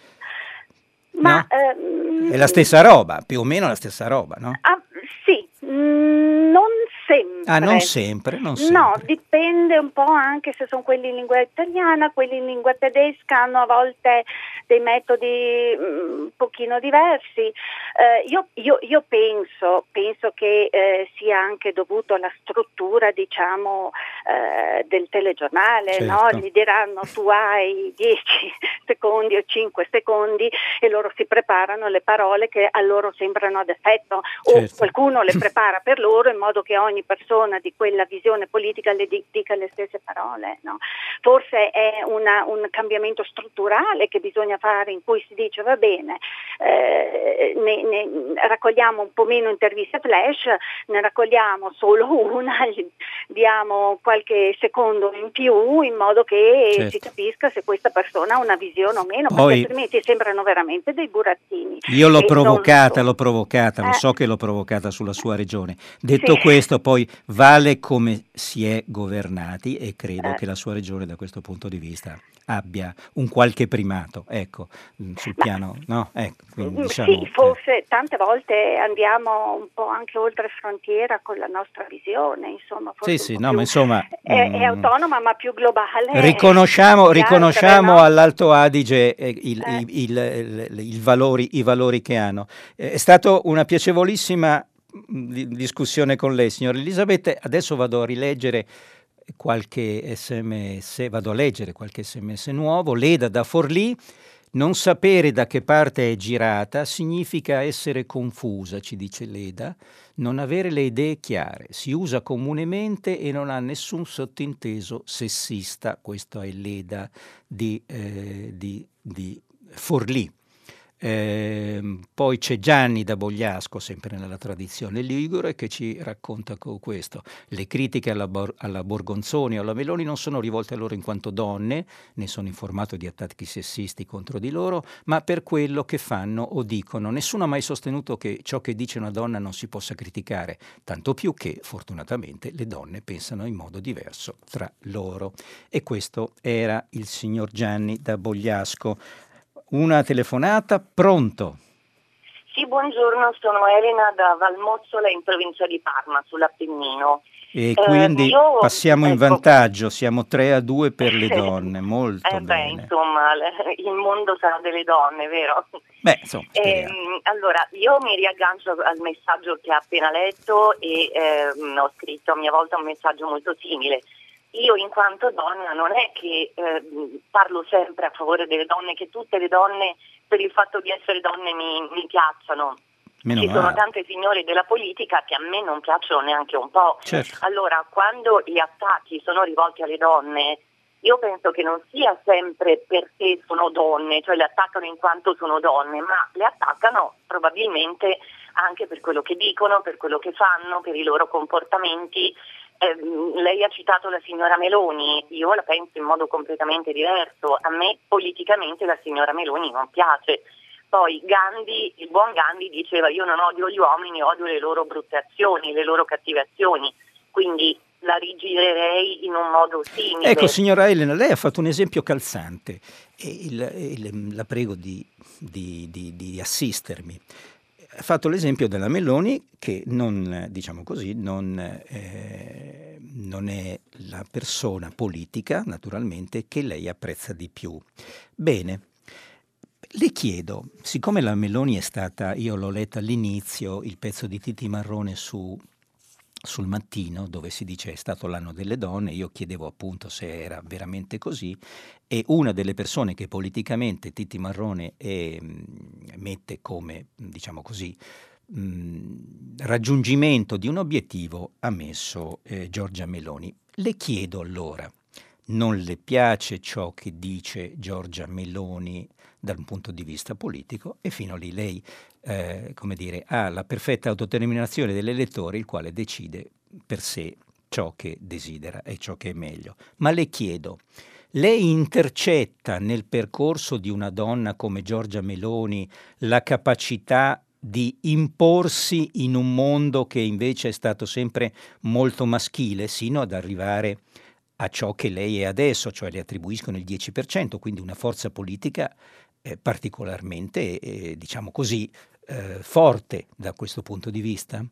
Ma no? ehm, è la stessa roba, più o meno la stessa roba, no? Ah, sì, mm, non sempre. Ah, non sempre, non sempre. No, dipende un po' anche se sono quelli in lingua italiana, quelli in lingua tedesca hanno a volte dei metodi mm, un pochino diversi. Eh, io, io, io, penso, penso che eh, sia anche dovuto alla struttura, diciamo, eh, del telegiornale, certo. no? Gli diranno tu hai 10 [laughs] secondi o 5 secondi e loro si preparano le parole che a loro sembrano ad effetto certo. o qualcuno le prepara per loro in modo che ogni persona di quella visione politica le dica le stesse parole. No? Forse è una, un cambiamento strutturale che bisogna fare in cui si dice va bene, eh, ne, ne, raccogliamo un po' meno interviste flash, ne raccogliamo solo una, [laughs] diamo qualche secondo in più in modo che certo. si capisca se questa persona ha una visione o meno, Poi, perché altrimenti sembrano veramente dei burattini. Io l'ho provocata, non... l'ho provocata, eh. lo so che l'ho provocata sulla sua regione. Detto sì. questo, poi vale come si è governati e credo eh. che la sua regione da questo punto di vista abbia un qualche primato, ecco, mm, sul Ma, piano, no? Ecco, quindi, mm, diciamo, sì, forse eh. tante volte andiamo un po' anche oltre frontiera con la nostra visione, insomma. Sì, sì, no, ma insomma... È, è, mm, autonoma ma più globale. Riconosciamo, riconosciamo no? all'Alto Adige eh, il, eh. il, il, il, valori, i valori che hanno. È stata una piacevolissima discussione con lei, signora Elisabetta. Adesso vado a rileggere qualche sms, vado a leggere qualche sms nuovo. Leda da Forlì, non sapere da che parte è girata significa essere confusa, ci dice Leda, non avere le idee chiare, si usa comunemente e non ha nessun sottinteso sessista. Questo è Leda di, eh, di, di Forlì. Eh, poi c'è Gianni da Bogliasco, sempre nella tradizione ligure, che ci racconta questo. Le critiche alla, Bor- alla Borgonzoni o alla Meloni non sono rivolte a loro in quanto donne, ne sono informato di attacchi sessisti contro di loro, ma per quello che fanno o dicono. Nessuno ha mai sostenuto che ciò che dice una donna non si possa criticare, tanto più che, fortunatamente, le donne pensano in modo diverso tra loro. E questo era il signor Gianni da Bogliasco. Una telefonata, pronto? Sì, buongiorno, sono Elena da Valmozzola in provincia di Parma, sull'Appennino. E eh, quindi io, passiamo in ecco, vantaggio, siamo 3 a 2 per le [laughs] donne, molto eh bene. Beh, insomma, [laughs] il mondo sarà delle donne, vero? Beh, insomma, eh, allora, io mi riaggancio al messaggio che ha appena letto e ehm, ho scritto a mia volta un messaggio molto simile io in quanto donna non è che eh, parlo sempre a favore delle donne, che tutte le donne per il fatto di essere donne mi, mi piacciono. Meno Ci sono tante signore della politica che a me non piacciono neanche un po'. Certo. Allora, quando gli attacchi sono rivolti alle donne, io penso che non sia sempre perché sono donne, cioè le attaccano in quanto sono donne, ma le attaccano probabilmente anche per quello che dicono, per quello che fanno, per i loro comportamenti eh, lei ha citato la signora Meloni, io la penso in modo completamente diverso. A me politicamente la signora Meloni non piace. Poi Gandhi, il buon Gandhi diceva io non odio gli uomini, odio le loro brutte azioni, le loro cattive azioni. Quindi la rigirerei in un modo simile. Ecco, signora Elena, lei ha fatto un esempio calzante e il, il, la prego di, di, di, di assistermi fatto l'esempio della Meloni che non, diciamo così, non, eh, non, è la persona politica, naturalmente, che lei apprezza di più. Bene, le chiedo, siccome la Meloni è stata, io l'ho letta all'inizio, il pezzo di Titi Marrone su, sul mattino dove si dice è stato l'anno delle donne, io chiedevo appunto se era veramente così e una delle persone che politicamente Titti Marrone è, mette come, diciamo così, mh, raggiungimento di un obiettivo ha messo eh, Giorgia Meloni. Le chiedo allora, non le piace ciò che dice Giorgia Meloni dal punto di vista politico e fino lì lei eh, come dire, ha la perfetta autodeterminazione dell'elettore il quale decide per sé ciò che desidera e ciò che è meglio. Ma le chiedo, lei intercetta nel percorso di una donna come Giorgia Meloni la capacità di imporsi in un mondo che invece è stato sempre molto maschile, sino ad arrivare a ciò che lei è adesso, cioè le attribuiscono il 10%, quindi una forza politica eh, particolarmente, eh, diciamo così, eh, forte da questo punto di vista?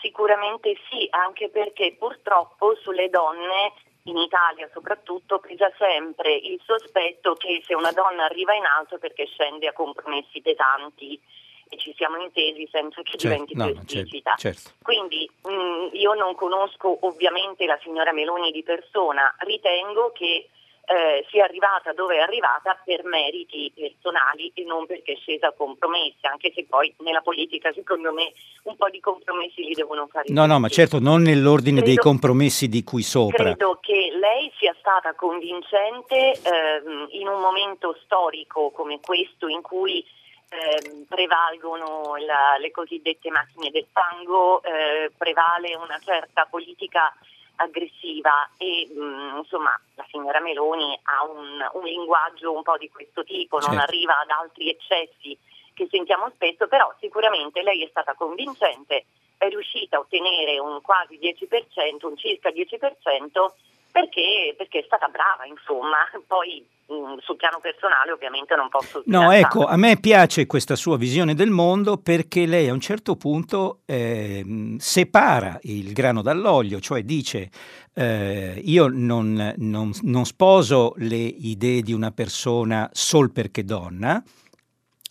Sicuramente sì, anche perché purtroppo sulle donne in Italia soprattutto pesa sempre il sospetto che se una donna arriva in alto è perché scende a compromessi pesanti e ci siamo intesi senza che certo, diventi no, più esplicita. Certo. Quindi mh, mm, io non conosco ovviamente la signora Meloni di persona, ritengo che eh, sia arrivata dove è arrivata per meriti personali e non perché è scesa a compromessi, anche se poi nella politica secondo me un po' di compromessi li devono fare. No, tutti. no, ma certo non nell'ordine credo, dei compromessi di cui sopra. Credo che lei sia stata convincente ehm, in un momento storico come questo in cui eh, prevalgono la, le cosiddette macchine del fango, eh, prevale una certa politica aggressiva e mh, mm, insomma la signora Meloni ha un, un, linguaggio un po' di questo tipo, non certo. arriva ad altri eccessi che sentiamo spesso, però sicuramente lei è stata convincente, è riuscita a ottenere un quasi 10%, un circa 10% perché, perché è stata brava, insomma, poi mm, sul piano personale ovviamente non posso... No, ecco, a me piace questa sua visione del mondo perché lei a un certo punto eh, separa il grano dall'olio, cioè dice eh, io non, non, non sposo le idee di una persona sol perché donna,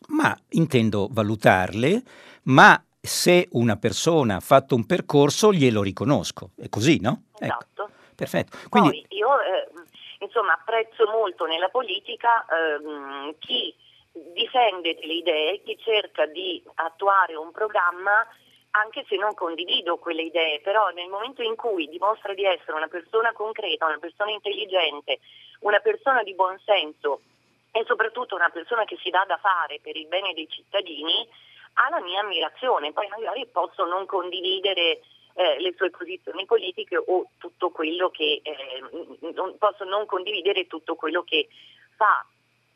ma intendo valutarle, ma se una persona ha fatto un percorso glielo riconosco. È così, no? Ecco. Esatto. Ecco. Perfetto. Quindi... Poi io eh, insomma, apprezzo molto nella politica ehm, chi difende delle idee, chi cerca di attuare un programma anche se non condivido quelle idee, però nel momento in cui dimostra di essere una persona concreta, una persona intelligente, una persona di buon senso e soprattutto una persona che si dà da fare per il bene dei cittadini, ha la mia ammirazione. Poi magari posso non condividere eh, le sue posizioni politiche o tutto quello che eh, non, posso non condividere tutto quello che fa.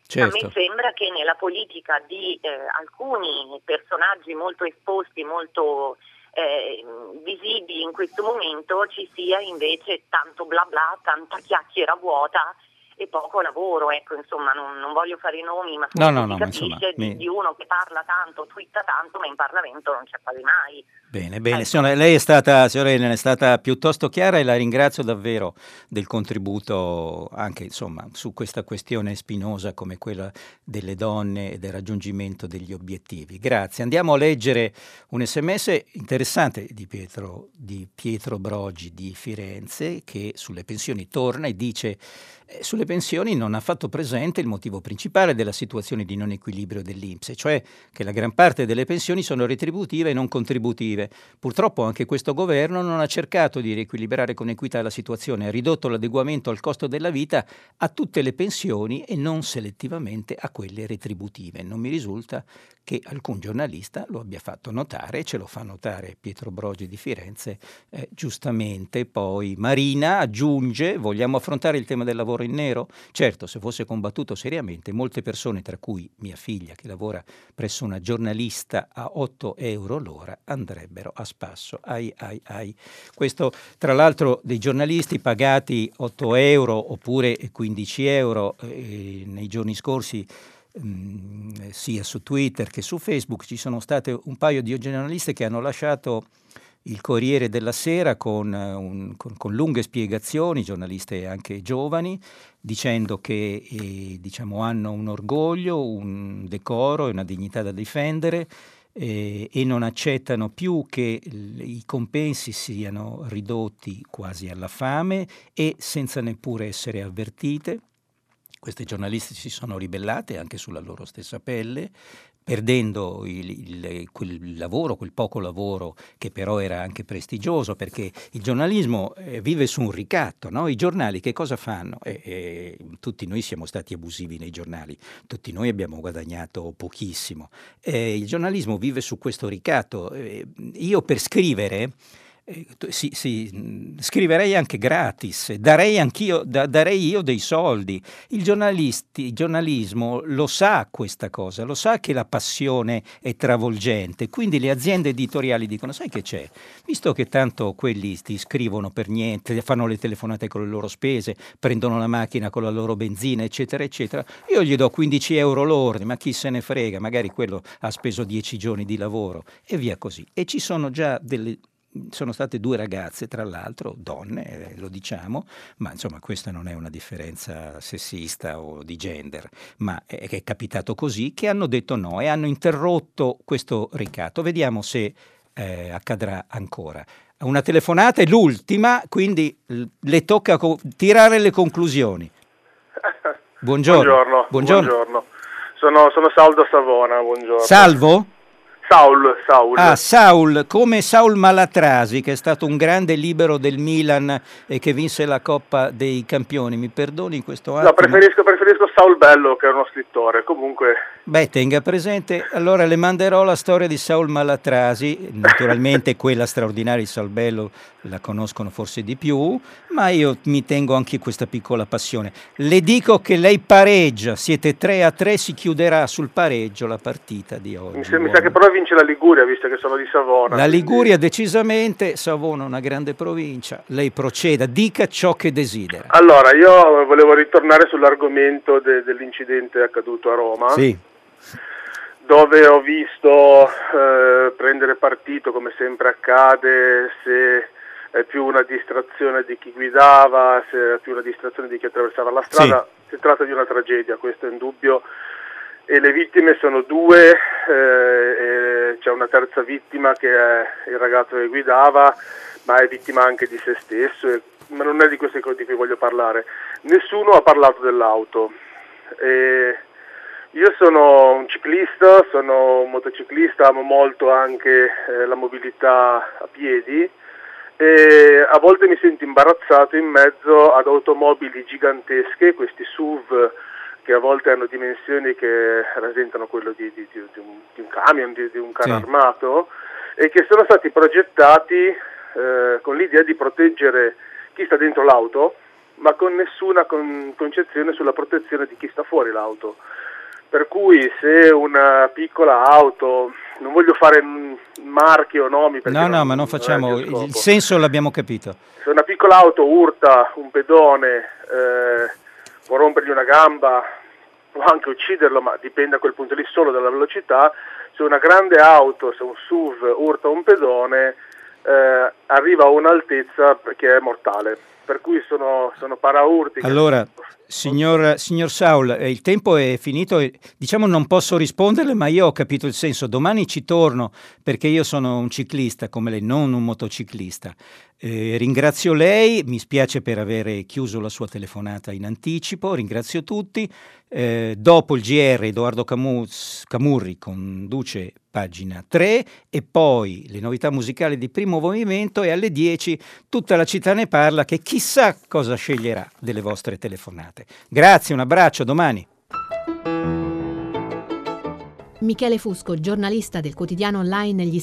Certo. A me sembra che nella politica di eh, alcuni personaggi molto esposti, molto eh, visibili in questo momento ci sia invece tanto bla bla, tanta chiacchiera vuota e poco lavoro, ecco, insomma, non, non voglio fare i nomi, ma no, no, no, capisce insomma, mi... di, uno che parla tanto, twitta tanto, ma in Parlamento non c'è quasi mai. Bene, bene, ecco. signora, lei è stata, signora Elena, è stata piuttosto chiara e la ringrazio davvero del contributo anche, insomma, su questa questione spinosa come quella delle donne e del raggiungimento degli obiettivi. Grazie. Andiamo a leggere un sms interessante di Pietro, di Pietro Brogi di Firenze che sulle pensioni torna e dice eh, sulle pensioni non ha fatto presente il motivo principale della situazione di non equilibrio dell'Inps, cioè che la gran parte delle pensioni sono retributive e non contributive. Purtroppo anche questo governo non ha cercato di riequilibrare con equità la situazione, ha ridotto l'adeguamento al costo della vita a tutte le pensioni e non selettivamente a quelle retributive. Non mi risulta che alcun giornalista lo abbia fatto notare, ce lo fa notare Pietro Brogi di Firenze, eh, giustamente. Poi Marina aggiunge, vogliamo affrontare il tema del lavoro in nero? Certo, se fosse combattuto seriamente, molte persone, tra cui mia figlia che lavora presso una giornalista a 8 euro l'ora, andrebbero a spasso. Ai, ai, ai. Questo, tra l'altro, dei giornalisti pagati 8 euro oppure 15 euro eh, nei giorni scorsi Mm, sia su Twitter che su Facebook ci sono state un paio di giornalisti che hanno lasciato il Corriere della Sera con, eh, un, con, con lunghe spiegazioni, giornaliste anche giovani, dicendo che eh, diciamo, hanno un orgoglio, un decoro e una dignità da difendere eh, e non accettano più che i compensi siano ridotti quasi alla fame e senza neppure essere avvertite. Queste giornaliste si sono ribellate anche sulla loro stessa pelle, perdendo il, il, quel lavoro, quel poco lavoro che però era anche prestigioso, perché il giornalismo eh, vive su un ricatto, no? i giornali che cosa fanno? Eh, eh, tutti noi siamo stati abusivi nei giornali, tutti noi abbiamo guadagnato pochissimo, eh, il giornalismo vive su questo ricatto. Eh, io per scrivere sì, sì, scriverei anche gratis, darei anch'io, da, darei io dei soldi. Il, il giornalismo lo sa questa cosa, lo sa che la passione è travolgente, quindi le aziende editoriali dicono, sai che c'è? Visto che tanto quelli ti scrivono per niente, fanno le telefonate con le loro spese, prendono la macchina con la loro benzina, eccetera, eccetera, io gli do 15 euro lordi, ma chi se ne frega, magari quello ha speso 10 giorni di lavoro e via così. E ci sono già delle sono state due ragazze, tra l'altro, donne, eh, lo diciamo, ma insomma questa non è una differenza sessista o di gender, ma è, è capitato così, che hanno detto no e hanno interrotto questo ricatto. Vediamo se eh, accadrà ancora. Una telefonata è l'ultima, quindi le tocca co- tirare le conclusioni. [laughs] Buongiorno. Buongiorno. buongiorno. buongiorno. Sono, sono Saldo Savona, buongiorno. Salvo? Saul, Saul. Ah, Saul, come Saul Malatrasi, che è stato un grande libero del Milan e che vinse la Coppa dei Campioni. Mi perdoni in questo attimo? No, preferisco, preferisco Saul Bello, che è uno scrittore, comunque... Beh, tenga presente, allora le manderò la storia di Saul Malatrasi, naturalmente [laughs] quella straordinaria di Saul Bello la conoscono forse di più, ma io mi tengo anche questa piccola passione. Le dico che lei pareggia, siete 3 a 3, si chiuderà sul pareggio la partita di oggi. Mi, sa, mi sa che però vince la Liguria, visto che sono di Savona. La Liguria quindi... decisamente, Savona è una grande provincia, lei proceda, dica ciò che desidera. Allora, io volevo ritornare sull'argomento de- dell'incidente accaduto a Roma. Sì dove ho visto eh, prendere partito, come sempre accade, se è più una distrazione di chi guidava, se è più una distrazione di chi attraversava la strada. Sì. Si tratta di una tragedia, questo è indubbio. E le vittime sono due, eh, c'è una terza vittima che è il ragazzo che guidava, ma è vittima anche di se stesso, e, ma non è di queste cose di cui voglio parlare. Nessuno ha parlato dell'auto. E io sono un ciclista, sono un motociclista, amo molto anche eh, la mobilità a piedi e a volte mi sento imbarazzato in mezzo ad automobili gigantesche, questi SUV che a volte hanno dimensioni che rasentano quello di, di, di, di un, camion, di, un carro sì. armato e che sono stati progettati eh, con l'idea di proteggere chi sta dentro l'auto ma con nessuna con, concezione sulla protezione di chi sta fuori l'auto. Per cui se una piccola auto non voglio fare marchi o nomi. No, no, ma non facciamo, il, il senso l'abbiamo capito. Se una piccola auto urta un pedone, eh, può rompergli una gamba, può anche ucciderlo, ma dipende a quel punto lì solo dalla velocità. Se una grande auto, se un SUV urta un pedone, eh, arriva a un'altezza che è mortale. Per cui sono, sono paraurti. Allora, Signor, signor Saul, eh, il tempo è finito, diciamo non posso risponderle, ma io ho capito il senso. Domani ci torno perché io sono un ciclista come lei, non un motociclista. Eh, ringrazio lei, mi spiace per aver chiuso la sua telefonata in anticipo, ringrazio tutti. Eh, dopo il GR Edoardo Camus, Camurri conduce pagina 3 e poi le novità musicali di primo movimento e alle 10 tutta la città ne parla che chissà cosa sceglierà delle vostre telefonate. Grazie, un abbraccio, domani. Michele Fusco, giornalista del quotidiano online gli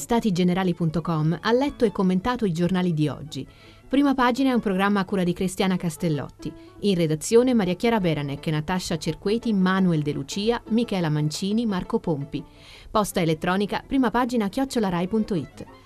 ha letto e commentato i giornali di oggi. Prima pagina è un programma a cura di Cristiana Castellotti. In redazione Maria Chiara Beranec, Natascia Cerqueti, Manuel De Lucia, Michela Mancini, Marco Pompi. Posta elettronica, prima pagina chiocciolarai.it.